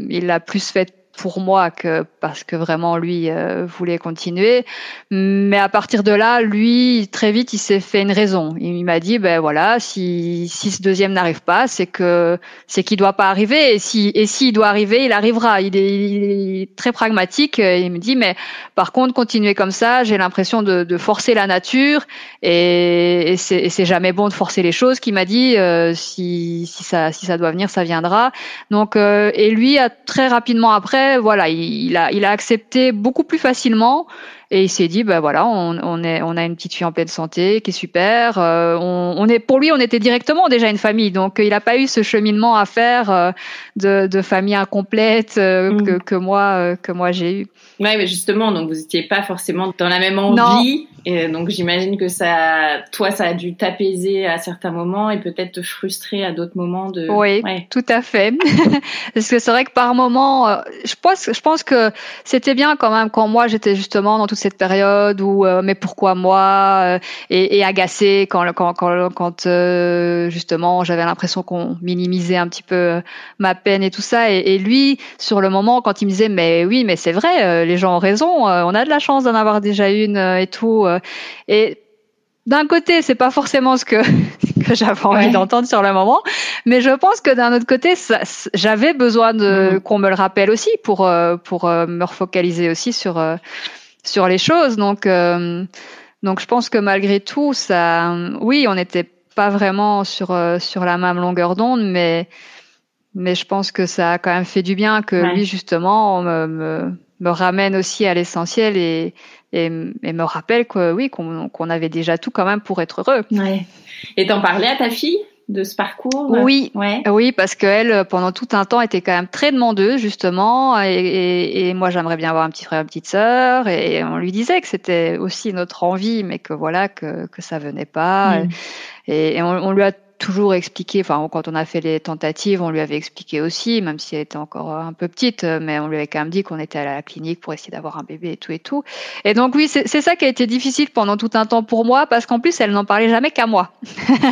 il l'a plus fait pour moi que parce que vraiment lui euh, voulait continuer. Mais à partir de là, lui très vite il s'est fait une raison. Il m'a dit ben voilà si si ce deuxième n'arrive pas, c'est que c'est qu'il doit pas arriver et si et s'il doit arriver, il arrivera. Il est, il est, très pragmatique. Il me dit mais par contre continuer comme ça, j'ai l'impression de, de, forcer la nature et, et c'est jamais bon de forcer les choses. Qui m'a dit euh, si si ça si ça doit venir, ça viendra. Donc euh, et lui a très rapidement après voilà, il, a, il a accepté beaucoup plus facilement. Et il s'est dit, bah voilà, on, on, est, on a une petite fille en pleine santé, qui est super. Euh, on, on, est, pour lui, on était directement déjà une famille, donc il n'a pas eu ce cheminement à faire euh, de, de, famille incomplète euh, mm. que, que, moi, que moi j'ai eu. Ouais, mais justement, donc vous n'étiez pas forcément dans la même envie. Et donc j'imagine que ça, toi, ça a dû t'apaiser à certains moments et peut-être te frustrer à d'autres moments. De... Oui, tout à fait. Parce que c'est vrai que par moments, euh, je pense, je pense que c'était bien quand même quand moi j'étais justement dans toute cette période où euh, mais pourquoi moi euh, et, et agacée quand quand quand, quand justement j'avais l'impression qu'on minimisait un petit peu ma peine et tout ça. Et, et, lui, sur le moment, quand il me disait mais oui, mais c'est vrai, les gens ont raison, on a de la chance d'en avoir déjà une et tout. Et d'un côté, c'est pas forcément ce que, que j'avais envie d'entendre sur le moment, mais je pense que d'un autre côté, j'avais besoin de mm-hmm. qu'on me le rappelle aussi pour euh, pour euh, me refocaliser aussi sur euh, sur les choses. Donc donc je pense que malgré tout, ça, oui, on n'était pas vraiment sur sur la même longueur d'onde, mais mais je pense que ça a quand même fait du bien que lui justement me, me, me ramène aussi à l'essentiel et et, me rappelle que oui qu'on avait déjà tout quand même pour être heureux. Ouais. Et t'en parlais à ta fille de ce parcours? Oui, ouais. oui, parce qu'elle, pendant tout un temps, était quand même très demandeuse, justement. Et, et, et moi, j'aimerais bien avoir un petit frère, une petite sœur. Et on lui disait que c'était aussi notre envie, mais que voilà, que, que ça venait pas. Mm. Et, on, on, lui a toujours expliqué, enfin quand on a fait les tentatives, on lui avait expliqué aussi, même si elle était encore un peu petite, mais on lui avait quand même dit qu'on était à la clinique pour essayer d'avoir un bébé et tout et tout. Et donc oui, c'est ça qui a été difficile pendant tout un temps pour moi, parce qu'en plus elle n'en parlait jamais qu'à moi.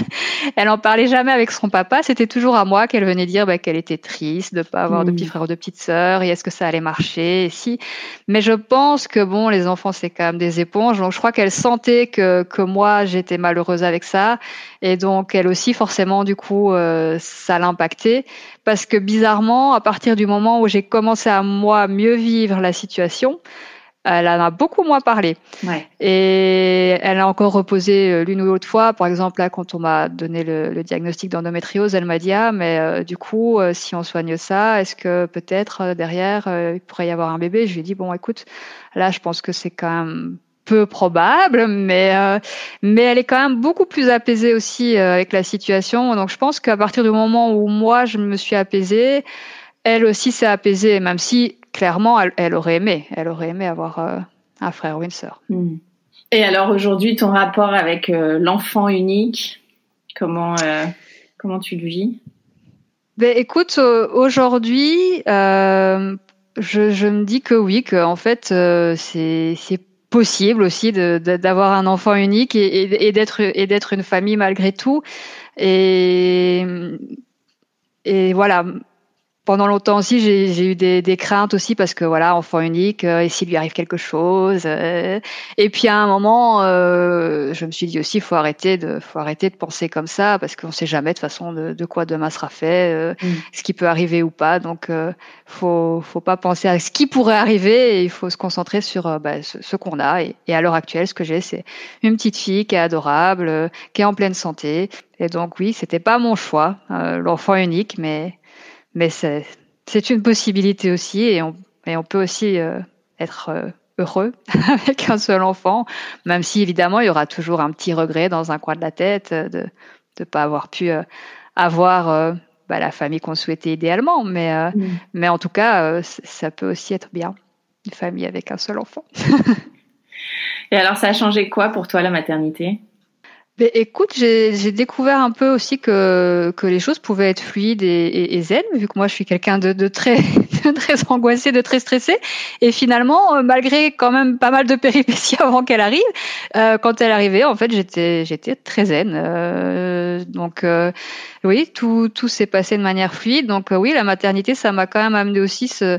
elle n'en parlait jamais avec son papa, c'était toujours à moi qu'elle venait dire bah, qu'elle était triste de pas avoir de petits mmh. frères ou de petites sœurs, et est-ce que ça allait marcher, et si. Mais je pense que bon, les enfants c'est quand même des éponges, donc je crois qu'elle sentait que que moi j'étais malheureuse avec ça, et donc elle aussi forcément, du coup, euh, ça l'impactait parce que bizarrement, à partir du moment où j'ai commencé à moi mieux vivre la situation, elle en a beaucoup moins parlé. Et elle a encore reposé euh, l'une ou l'autre fois. Par exemple, là, quand on m'a donné le, diagnostic d'endométriose, elle m'a dit ah mais euh, du coup, si on soigne ça, est-ce que peut-être derrière il pourrait y avoir un bébé? Je lui ai dit bon, écoute, là, je pense que c'est quand même peu probable, mais euh, mais elle est quand même beaucoup plus apaisée aussi euh, avec la situation. Donc je pense qu'à partir du moment où moi je me suis apaisée, elle aussi s'est apaisée, même si clairement elle, aurait aimé, elle aurait aimé avoir euh, un frère ou une sœur. Hmm. Et alors aujourd'hui, ton rapport avec l'enfant unique, comment comment tu le vis? Ben, écoute, aujourd'hui, je, je me dis que oui, que en fait, c'est c'est possible aussi d'avoir un enfant unique et, d'être et d'être une famille malgré tout. Et, et voilà, pendant longtemps aussi, j'ai eu des, des, craintes aussi parce que voilà, enfant unique, euh, et s'il lui arrive quelque chose. Euh, et puis à un moment, euh, je me suis dit aussi, faut arrêter de, faut arrêter de penser comme ça parce qu'on sait jamais de façon de, de, quoi demain sera fait, euh, mm. ce qui peut arriver ou pas. Donc, faut, faut pas penser à ce qui pourrait arriver. Et il faut se concentrer sur bah, ce, ce qu'on a. Et, et, à l'heure actuelle, ce que j'ai, c'est une petite fille qui est adorable, qui est en pleine santé. Et donc oui, c'était pas mon choix, l'enfant unique, mais mais c'est une possibilité aussi et on, et on peut aussi euh, être euh, heureux avec un seul enfant, même si évidemment il y aura toujours un petit regret dans un coin de la tête de ne pas avoir pu euh, avoir bah, la famille qu'on souhaitait idéalement. Mais, mm. mais en tout cas, ça peut aussi être bien, une famille avec un seul enfant. et alors, ça a changé quoi pour toi la maternité? Ben, écoute, j'ai découvert un peu aussi que, que les choses pouvaient être fluides et, et, et zen, vu que moi je suis quelqu'un de, de, très, de très angoissé, de très stressé. Et finalement, euh, malgré quand même pas mal de péripéties avant qu'elle arrive, euh, quand elle arrivait, en fait, j'étais j'étais très zen. Euh, donc euh, oui, tout, tout s'est passé de manière fluide. Donc oui, la maternité, ça m'a quand même amené aussi ce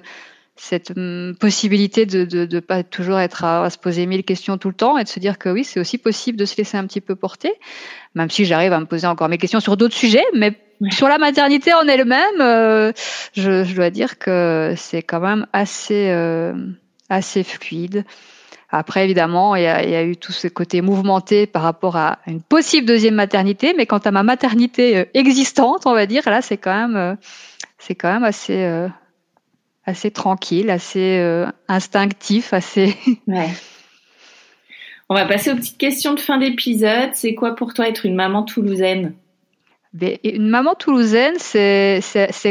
cette hum, possibilité de, de, de pas toujours être à, se poser mille questions tout le temps et de se dire que oui, c'est aussi possible de se laisser un petit peu porter, même si j'arrive à me poser encore mes questions sur d'autres sujets, mais sur la maternité en elle-même, euh, je, je, dois dire que c'est quand même assez euh, assez fluide. Après, évidemment, il y, a, il y, a, eu tout ce côté mouvementé par rapport à une possible deuxième maternité, mais quant à ma maternité euh, existante, on va dire, là, c'est quand même, c'est quand même assez, assez tranquille, assez euh, instinctif, assez. Ouais. On va passer aux petites questions de fin d'épisode. C'est quoi pour toi être une maman toulousaine? Une maman toulousaine, c'est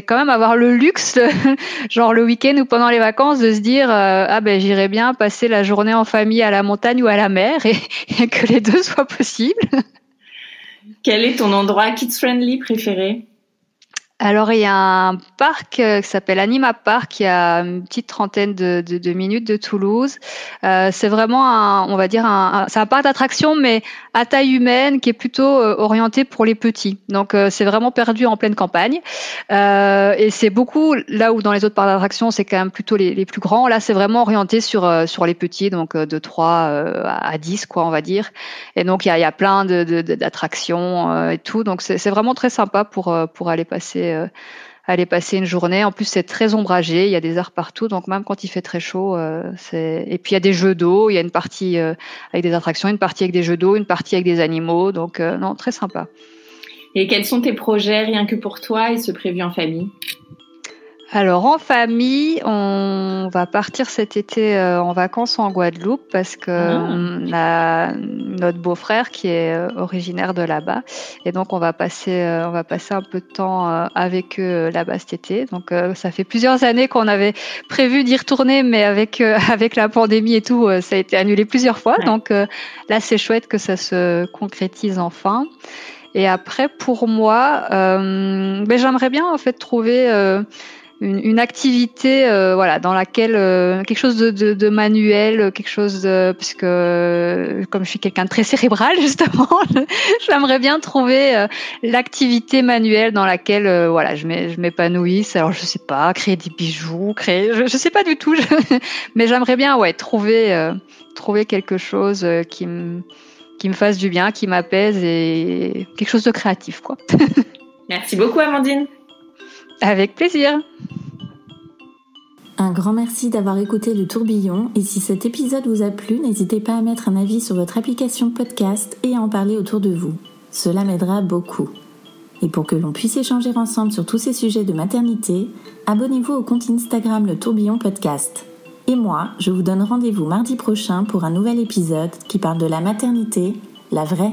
quand même avoir le luxe, genre le week-end ou pendant les vacances, de se dire euh, ah ben j'irai bien passer la journée en famille à la montagne ou à la mer et, et que les deux soient possibles. Quel est ton endroit kids friendly préféré? Alors il y a un parc euh, qui s'appelle Anima Park, qui a une petite trentaine de, de, de minutes de Toulouse. Euh, c'est vraiment un, on va dire un, c'est un parc d'attractions, mais à taille humaine, qui est plutôt euh, orienté pour les petits. Donc euh, c'est vraiment perdu en pleine campagne. Euh, et c'est beaucoup là où dans les autres parcs d'attractions, c'est quand même plutôt les, les, plus grands. Là c'est vraiment orienté sur sur les petits, donc de 3 à 10 quoi, on va dire. Et donc il y a, y a plein de, d'attractions et tout. Donc c'est vraiment très sympa pour pour aller passer euh, aller, passer une journée. En plus, c'est très ombragé, il y a des arbres partout, donc même quand il fait très chaud, euh. Et puis il y a des jeux d'eau, il y a une partie euh, avec des attractions, une partie avec des jeux d'eau, une partie avec des animaux, donc non, très sympa. Et quels sont tes projets rien que pour toi et ce prévu en famille? Alors en famille, on va partir cet été euh, en vacances en Guadeloupe parce que ah. a notre beau-frère qui est euh, originaire de là-bas et donc on va passer euh, on va passer un peu de temps avec eux là-bas cet été. Donc ça fait plusieurs années qu'on avait prévu d'y retourner mais avec avec la pandémie et tout, ça a été annulé plusieurs fois. Donc là c'est chouette que ça se concrétise enfin. Et après pour moi, ben, j'aimerais bien en fait trouver une, activité euh, voilà dans laquelle euh, quelque chose de, manuel quelque chose de, puisque comme je suis quelqu'un de très cérébral justement j'aimerais bien trouver euh, l'activité manuelle dans laquelle voilà je m'épanouisse. Alors je sais pas créer des bijoux créer je, je sais pas du tout mais j'aimerais bien ouais trouver trouver quelque chose qui me qui me fasse du bien qui m'apaise et quelque chose de créatif quoi. Merci beaucoup Amandine avec plaisir. Un grand merci d'avoir écouté le tourbillon et si cet épisode vous a plu, n'hésitez pas à mettre un avis sur votre application podcast et à en parler autour de vous. Cela m'aidera beaucoup. Et pour que l'on puisse échanger ensemble sur tous ces sujets de maternité, abonnez-vous au compte Instagram Le Tourbillon Podcast. Et moi, je vous donne rendez-vous mardi prochain pour un nouvel épisode qui parle de la maternité, la vraie.